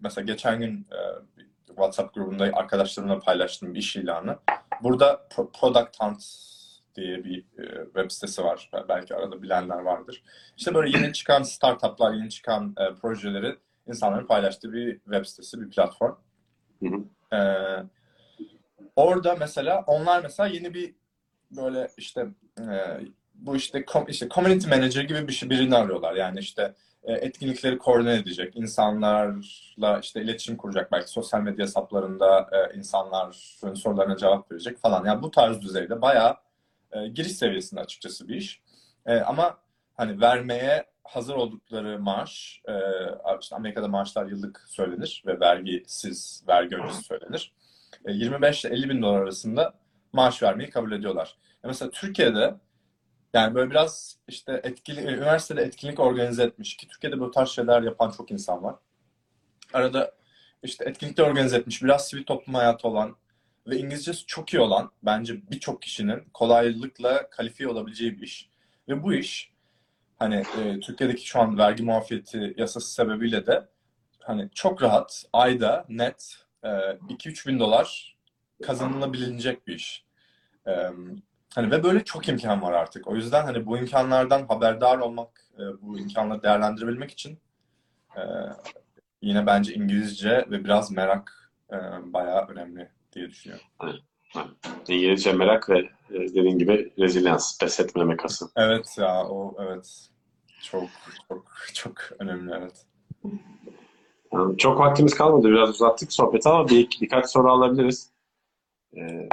mesela geçen gün e, WhatsApp grubunda arkadaşlarımla paylaştığım bir iş ilanı. Burada Pro- Product Hunt diye bir e, web sitesi var. Belki arada bilenler vardır. İşte böyle yeni çıkan startuplar, yeni çıkan e, projeleri insanların paylaştığı bir web sitesi, bir platform. Hı hı. E, orada mesela onlar mesela yeni bir böyle işte e, bu işte com- işte community manager gibi bir şey birini arıyorlar. Yani işte etkinlikleri koordine edecek, insanlarla işte iletişim kuracak, belki sosyal medya hesaplarında e, insanların sorularına cevap verecek falan. Yani bu tarz düzeyde bayağı e, giriş seviyesinde açıkçası bir iş. E, ama hani vermeye hazır oldukları maaş, e, işte Amerika'da maaşlar yıllık söylenir ve vergisiz, vergi öncesi söylenir. E, 25 ile 50 bin dolar arasında maaş vermeyi kabul ediyorlar. E, mesela Türkiye'de yani böyle biraz işte etkili, üniversitede etkinlik organize etmiş ki Türkiye'de bu tarz şeyler yapan çok insan var. Arada işte etkinlikler organize etmiş, biraz sivil toplum hayatı olan ve İngilizcesi çok iyi olan bence birçok kişinin kolaylıkla kalifiye olabileceği bir iş. Ve bu iş hani e, Türkiye'deki şu an vergi muafiyeti yasası sebebiyle de hani çok rahat ayda net e, 2-3 bin dolar kazanılabilecek bir iş. E, Hani ve böyle çok imkan var artık. O yüzden hani bu imkanlardan haberdar olmak, e, bu imkanları değerlendirebilmek için e, yine bence İngilizce ve biraz merak e, bayağı önemli diye düşünüyorum. İngilizce merak ve dediğin gibi rezilyans, pes etmemek asıl. Evet ya o evet çok çok çok önemli evet. Çok vaktimiz kalmadı. Biraz uzattık sohbeti ama bir, birkaç soru alabiliriz. Ee,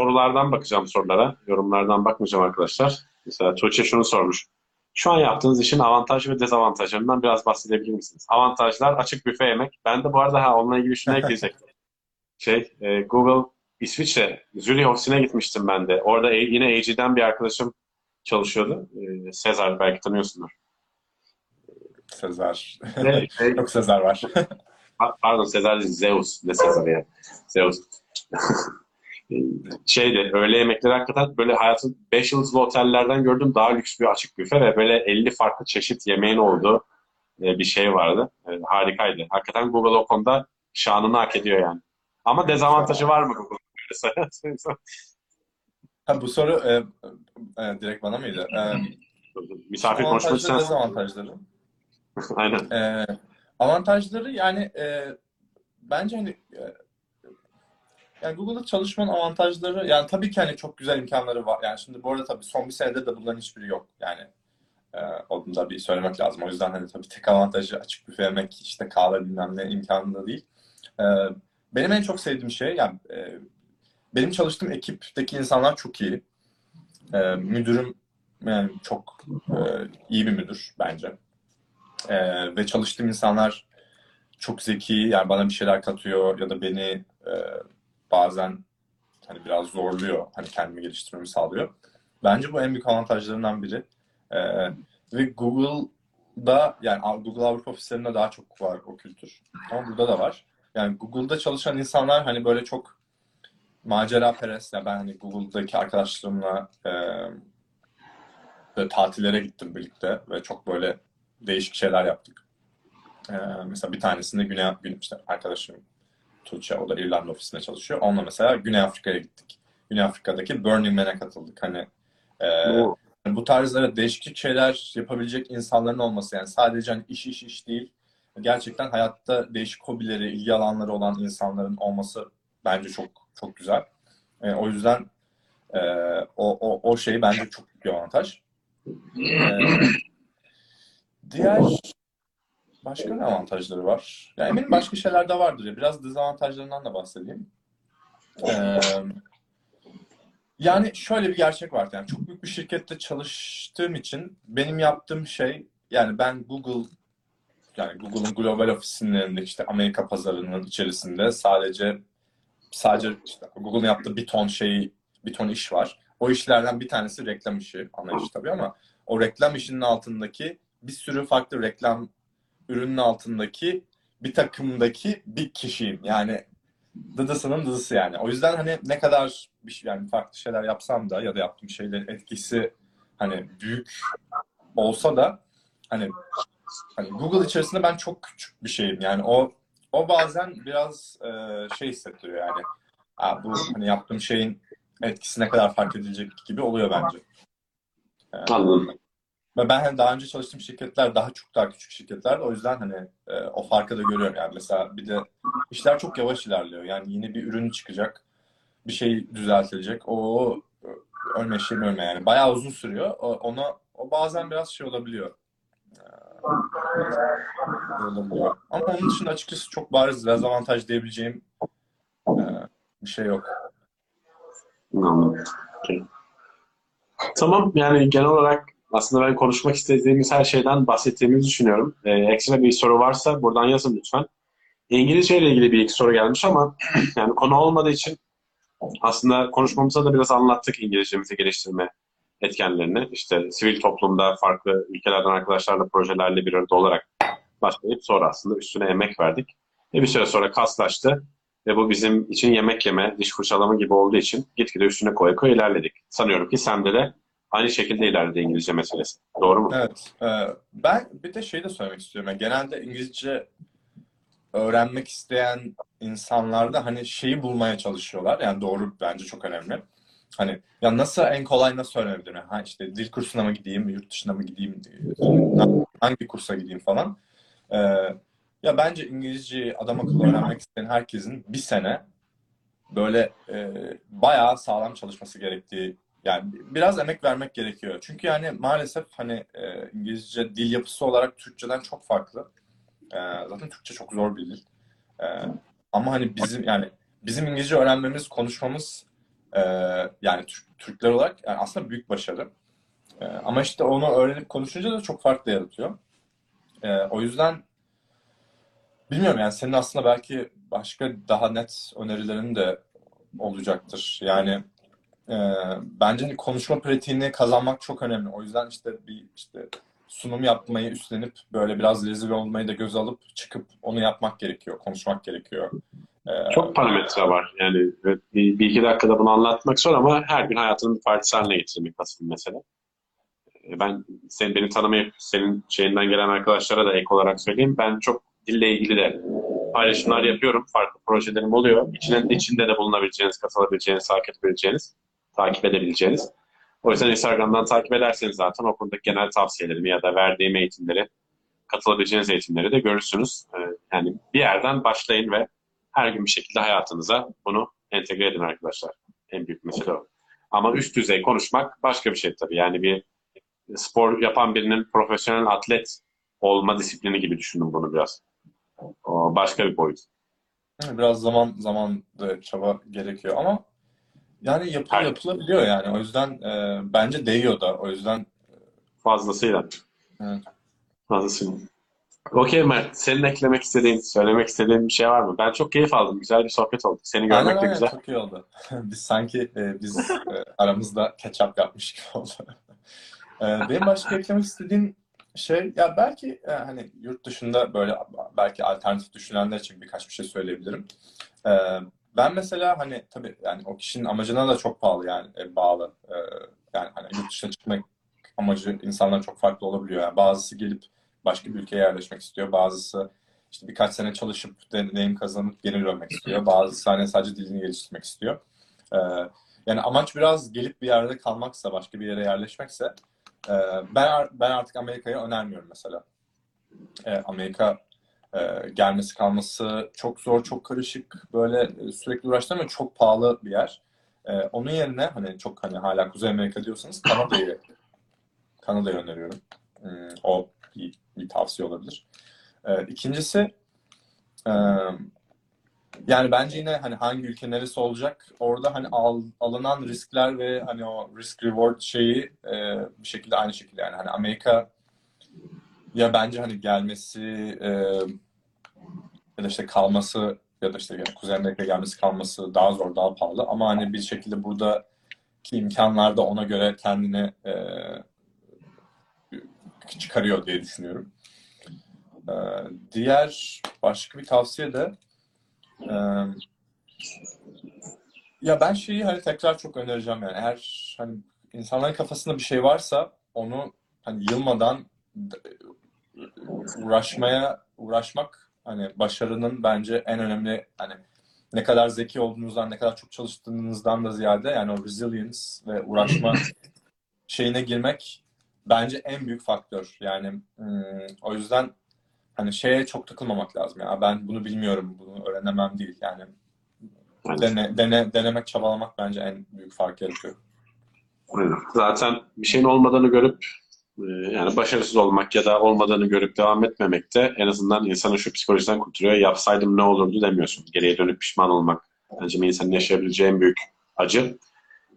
sorulardan bakacağım sorulara. Yorumlardan bakmayacağım arkadaşlar. Mesela Tuğçe şunu sormuş. Şu an yaptığınız işin avantaj ve dezavantajlarından biraz bahsedebilir misiniz? Avantajlar açık büfe yemek. Ben de bu arada ha onunla ilgili şunu ekleyecektim. Şey, e, Google İsviçre, Zürih ofisine gitmiştim ben de. Orada yine AG'den bir arkadaşım çalışıyordu. E, Sezar belki tanıyorsundur. Sezar. Ve şey, Yok Sezar var. Pa- Pardon Sezar değil, Zeus. Ne Sezar ya? Zeus. şeydi öğle yemekleri hakikaten böyle hayatın 5 yıldızlı otellerden gördüğüm daha lüks bir açık büfe ve böyle 50 farklı çeşit yemeğin olduğu e, bir şey vardı. E, harikaydı. Hakikaten Google o konuda şanını hak ediyor yani. Ama dezavantajı var mı Google? Ha, bu soru e, e, direkt bana mıydı? E, Misafir konuşmak istersen. dezavantajları. Aynen. E, avantajları yani e, bence hani e, yani Google'da çalışmanın avantajları yani tabii ki hani çok güzel imkanları var. Yani şimdi bu arada tabii son bir senede de bunların hiçbiri yok. Yani e, onu da bir söylemek lazım. O yüzden hani tabii tek avantajı açık büfe yemek işte kahve bilmem ne imkanı değil. E, benim en çok sevdiğim şey yani e, benim çalıştığım ekipteki insanlar çok iyi. E, müdürüm yani çok e, iyi bir müdür bence. E, ve çalıştığım insanlar çok zeki yani bana bir şeyler katıyor ya da beni e, bazen hani biraz zorluyor hani kendimi geliştirmemi sağlıyor. Bence bu en büyük avantajlarından biri. E, ve Google'da yani Google Avrupa ofislerinde daha çok var o kültür. Ama burada da var. Yani Google'da çalışan insanlar hani böyle çok macera perest. Yani ben hani Google'daki arkadaşlarımla e, böyle tatillere gittim birlikte ve çok böyle değişik şeyler yaptık. E, mesela bir tanesinde Güney Gün işte arkadaşım Tuğçe o da İrlanda ofisinde çalışıyor. Onunla mesela Güney Afrika'ya gittik. Güney Afrika'daki Burning Man'e katıldık. Hani e, Oo. bu tarzlara değişik şeyler yapabilecek insanların olması yani sadece hani iş iş iş değil gerçekten hayatta değişik hobileri, ilgi alanları olan insanların olması bence çok çok güzel. E, o yüzden e, o, o, o şey bence çok büyük bir avantaj. E, diğer başka ne avantajları var? Ya eminim başka şeyler de vardır. ya. Biraz dezavantajlarından da bahsedeyim. E, yani şöyle bir gerçek var. Yani çok büyük bir şirkette çalıştığım için benim yaptığım şey yani ben Google yani Google'un global ofisinin işte Amerika pazarının içerisinde sadece sadece işte Google'un yaptığı bir ton şey, bir ton iş var. O işlerden bir tanesi reklam işi, ana iş tabii ama o reklam işinin altındaki bir sürü farklı reklam ürünün altındaki bir takımdaki bir kişiyim. Yani dıdısının dıdısı yani. O yüzden hani ne kadar bir şey, yani farklı şeyler yapsam da ya da yaptığım şeylerin etkisi hani büyük olsa da hani hani Google içerisinde ben çok küçük bir şeyim. Yani o o bazen biraz e, şey hissettiriyor yani. Ha, bu hani yaptığım şeyin etkisi ne kadar fark edilecek gibi oluyor bence. E, Anladım. Ben hani daha önce çalıştığım şirketler daha çok daha küçük şirketlerdi. O yüzden hani e, o farkı da görüyorum. Yani mesela bir de işler çok yavaş ilerliyor. Yani yeni bir ürün çıkacak. Bir şey düzeltilecek. O ölme şeyin ölme yani. Bayağı uzun sürüyor. O, ona o bazen biraz şey olabiliyor. Ee, olabiliyor. Ama onun dışında açıkçası çok bariz dezavantaj diyebileceğim e, bir şey yok. Okey. Tamam yani genel olarak aslında ben konuşmak istediğimiz her şeyden bahsettiğimizi düşünüyorum. Ee, ekstra bir soru varsa buradan yazın lütfen. İngilizce ile ilgili bir iki soru gelmiş ama yani konu olmadığı için aslında konuşmamızda da biraz anlattık İngilizcemizi geliştirme etkenlerini. İşte sivil toplumda farklı ülkelerden arkadaşlarla projelerle bir arada olarak başlayıp sonra aslında üstüne emek verdik. Ve bir süre sonra kaslaştı. Ve bu bizim için yemek yeme, diş fırçalama gibi olduğu için gitgide üstüne koya koya ilerledik. Sanıyorum ki Sem'de de aynı şekilde ilerledi İngilizce meselesi. Doğru mu? Evet. e, ben bir de şey de söylemek istiyorum. Yani genelde İngilizce öğrenmek isteyen insanlarda hani şeyi bulmaya çalışıyorlar. Yani doğru bence çok önemli. Hani ya nasıl en kolay nasıl öğrenebilirim? Ha işte dil kursuna mı gideyim, yurt dışına mı gideyim, hangi kursa gideyim falan. Ee, ya bence İngilizceyi adam akıllı öğrenmek isteyen herkesin bir sene böyle e, bayağı sağlam çalışması gerektiği yani biraz emek vermek gerekiyor. Çünkü yani maalesef hani e, İngilizce dil yapısı olarak Türkçeden çok farklı. E, zaten Türkçe çok zor bir dil. E, ama hani bizim yani bizim İngilizce öğrenmemiz, konuşmamız e, yani Türk, Türkler olarak yani aslında büyük başarı. E, ama işte onu öğrenip konuşunca da çok farklı yaratıyor. E, o yüzden bilmiyorum yani senin aslında belki başka daha net önerilerin de olacaktır. Yani e, bence hani konuşma pratiğini kazanmak çok önemli. O yüzden işte bir işte sunum yapmayı üstlenip böyle biraz rezil olmayı da göz alıp çıkıp onu yapmak gerekiyor, konuşmak gerekiyor. Ee, Çok parametre var. Yani bir, bir iki dakikada bunu anlatmak zor ama her gün hayatının bir partisi haline getirmek asıl mesele. E, Ben sen beni tanımayıp senin şeyinden gelen arkadaşlara da ek olarak söyleyeyim. Ben çok dille ilgili de paylaşımlar yapıyorum. Farklı projelerim oluyor. İçinin içinde de bulunabileceğiniz, katılabileceğiniz, takip edebileceğiniz, takip edebileceğiniz. O yüzden Instagram'dan takip ederseniz zaten o konudaki genel tavsiyelerimi ya da verdiğim eğitimleri, katılabileceğiniz eğitimleri de görürsünüz. E, Yani bir yerden başlayın ve her gün bir şekilde hayatınıza bunu entegre edin arkadaşlar. En büyük mesele o. Ama üst düzey konuşmak başka bir şey tabii. Yani bir spor yapan birinin profesyonel atlet olma disiplini gibi düşünün bunu biraz. O başka bir boyut. Biraz zaman zaman da çaba gerekiyor ama yani yapı, Her- yapılabiliyor yani. O yüzden e, bence değiyor da. O yüzden Fazlasıyla. Evet. Fazlasıyla. Okey Mert, senin eklemek istediğin, söylemek istediğin bir şey var mı? Ben çok keyif aldım. Güzel bir sohbet oldu. Seni görmek aynen de aynen güzel. çok iyi oldu. Biz sanki e, biz e, aramızda catch-up yapmış gibi oldu. E, benim başka eklemek istediğim şey ya belki e, hani yurt dışında böyle belki alternatif düşünenler için birkaç bir şey söyleyebilirim. E, ben mesela hani tabii yani o kişinin amacına da çok pahalı yani e, bağlı. E, yani hani yurt dışına çıkmak amacı insanlar çok farklı olabiliyor. Yani bazısı gelip başka bir ülkeye yerleşmek istiyor. Bazısı işte birkaç sene çalışıp deneyim kazanıp geri dönmek istiyor. Bazısı hani sadece dilini geliştirmek istiyor. Ee, yani amaç biraz gelip bir yerde kalmaksa, başka bir yere yerleşmekse e, ben ben artık Amerika'yı önermiyorum mesela. E, Amerika e, gelmesi kalması çok zor, çok karışık, böyle e, sürekli uğraştırma çok pahalı bir yer. E, onun yerine hani çok hani hala Kuzey Amerika diyorsanız Kanada'yı Kanada'yı öneriyorum. Hmm, o bir, bir tavsiye olabilir. Ee, ikincisi e, yani bence yine hani hangi ülke neresi olacak orada hani al- alınan riskler ve hani o risk reward şeyi e, bir şekilde aynı şekilde yani hani Amerika ya bence hani gelmesi e, ya da işte kalması ya da işte yani Kuzey Amerika gelmesi kalması daha zor daha pahalı ama hani bir şekilde buradaki imkanlar da ona göre kendini e, çıkarıyor diye düşünüyorum. Ee, diğer başka bir tavsiye de e, ya ben şeyi hani tekrar çok önereceğim yani eğer hani insanların kafasında bir şey varsa onu hani yılmadan uğraşmaya uğraşmak hani başarının bence en önemli hani ne kadar zeki olduğunuzdan ne kadar çok çalıştığınızdan da ziyade yani o resilience ve uğraşma şeyine girmek bence en büyük faktör. Yani hmm, o yüzden hani şeye çok takılmamak lazım. Ya ben bunu bilmiyorum, bunu öğrenemem değil. Yani dene, dene, denemek, çabalamak bence en büyük fark yaratıyor. aynen. Zaten bir şeyin olmadığını görüp yani başarısız olmak ya da olmadığını görüp devam etmemek de en azından insanı şu psikolojiden kurtarıyor. Yapsaydım ne olurdu demiyorsun. Geriye dönüp pişman olmak bence bir insanın yaşayabileceği en büyük acı.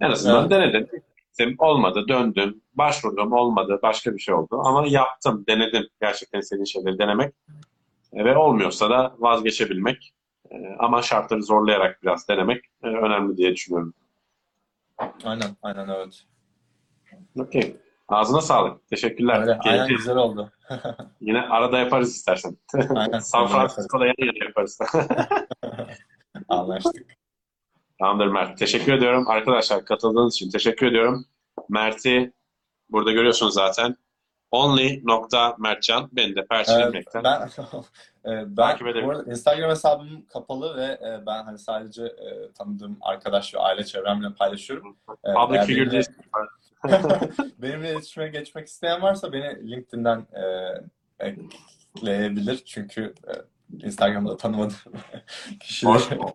En azından Evet. denedim. Gittim, olmadı, döndüm, başvurdum, olmadı, başka bir şey oldu. Ama yaptım, denedim. Gerçekten istediğin şeyleri denemek. E, ve olmuyorsa da vazgeçebilmek. E, ama şartları zorlayarak biraz denemek e, önemli diye düşünüyorum. Aynen, aynen evet. Okey. Ağzına sağlık. Teşekkürler. Öyle, aynen güzel oldu. Yine arada yaparız istersen. Aynen. San Francisco'da yan yana yaparız. Anlaştık. Tamamdır Mert. Teşekkür ediyorum. Arkadaşlar katıldığınız için teşekkür ediyorum. Mert'i burada görüyorsunuz zaten. Only.mertcan. Beni de perçinlemekten. ben e, ben Takip arada Instagram hesabım kapalı ve e, ben hani sadece e, tanıdığım arkadaş ve aile çevremle paylaşıyorum. Public eğer figure benimle- iletişime geçmek isteyen varsa beni LinkedIn'den e, ekleyebilir çünkü e, Instagram'da tanımadığım kişiler. Or-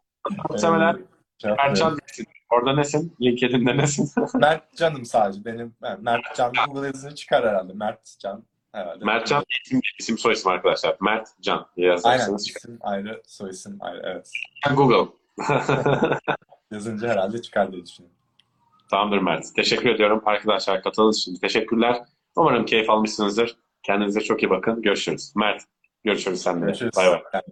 Muhtemelen Mertcan değilsin. Orada nesin? LinkedIn'de nesin? Mert Can'ım sadece. Benim yani Mert Can Google yazısını çıkar herhalde. Mert Can herhalde. Mertcan isim, isim soy isim arkadaşlar. Mert Can Aynen. yazarsanız çıkar. isim ayrı, soy isim ayrı. Evet. Google. Yazınca herhalde çıkar diye düşünüyorum. Tamamdır Mert. Teşekkür ediyorum arkadaşlar katıldığınız için. Teşekkürler. Umarım keyif almışsınızdır. Kendinize çok iyi bakın. Görüşürüz. Mert, görüşürüz seninle. Görüşürüz. Bay bay.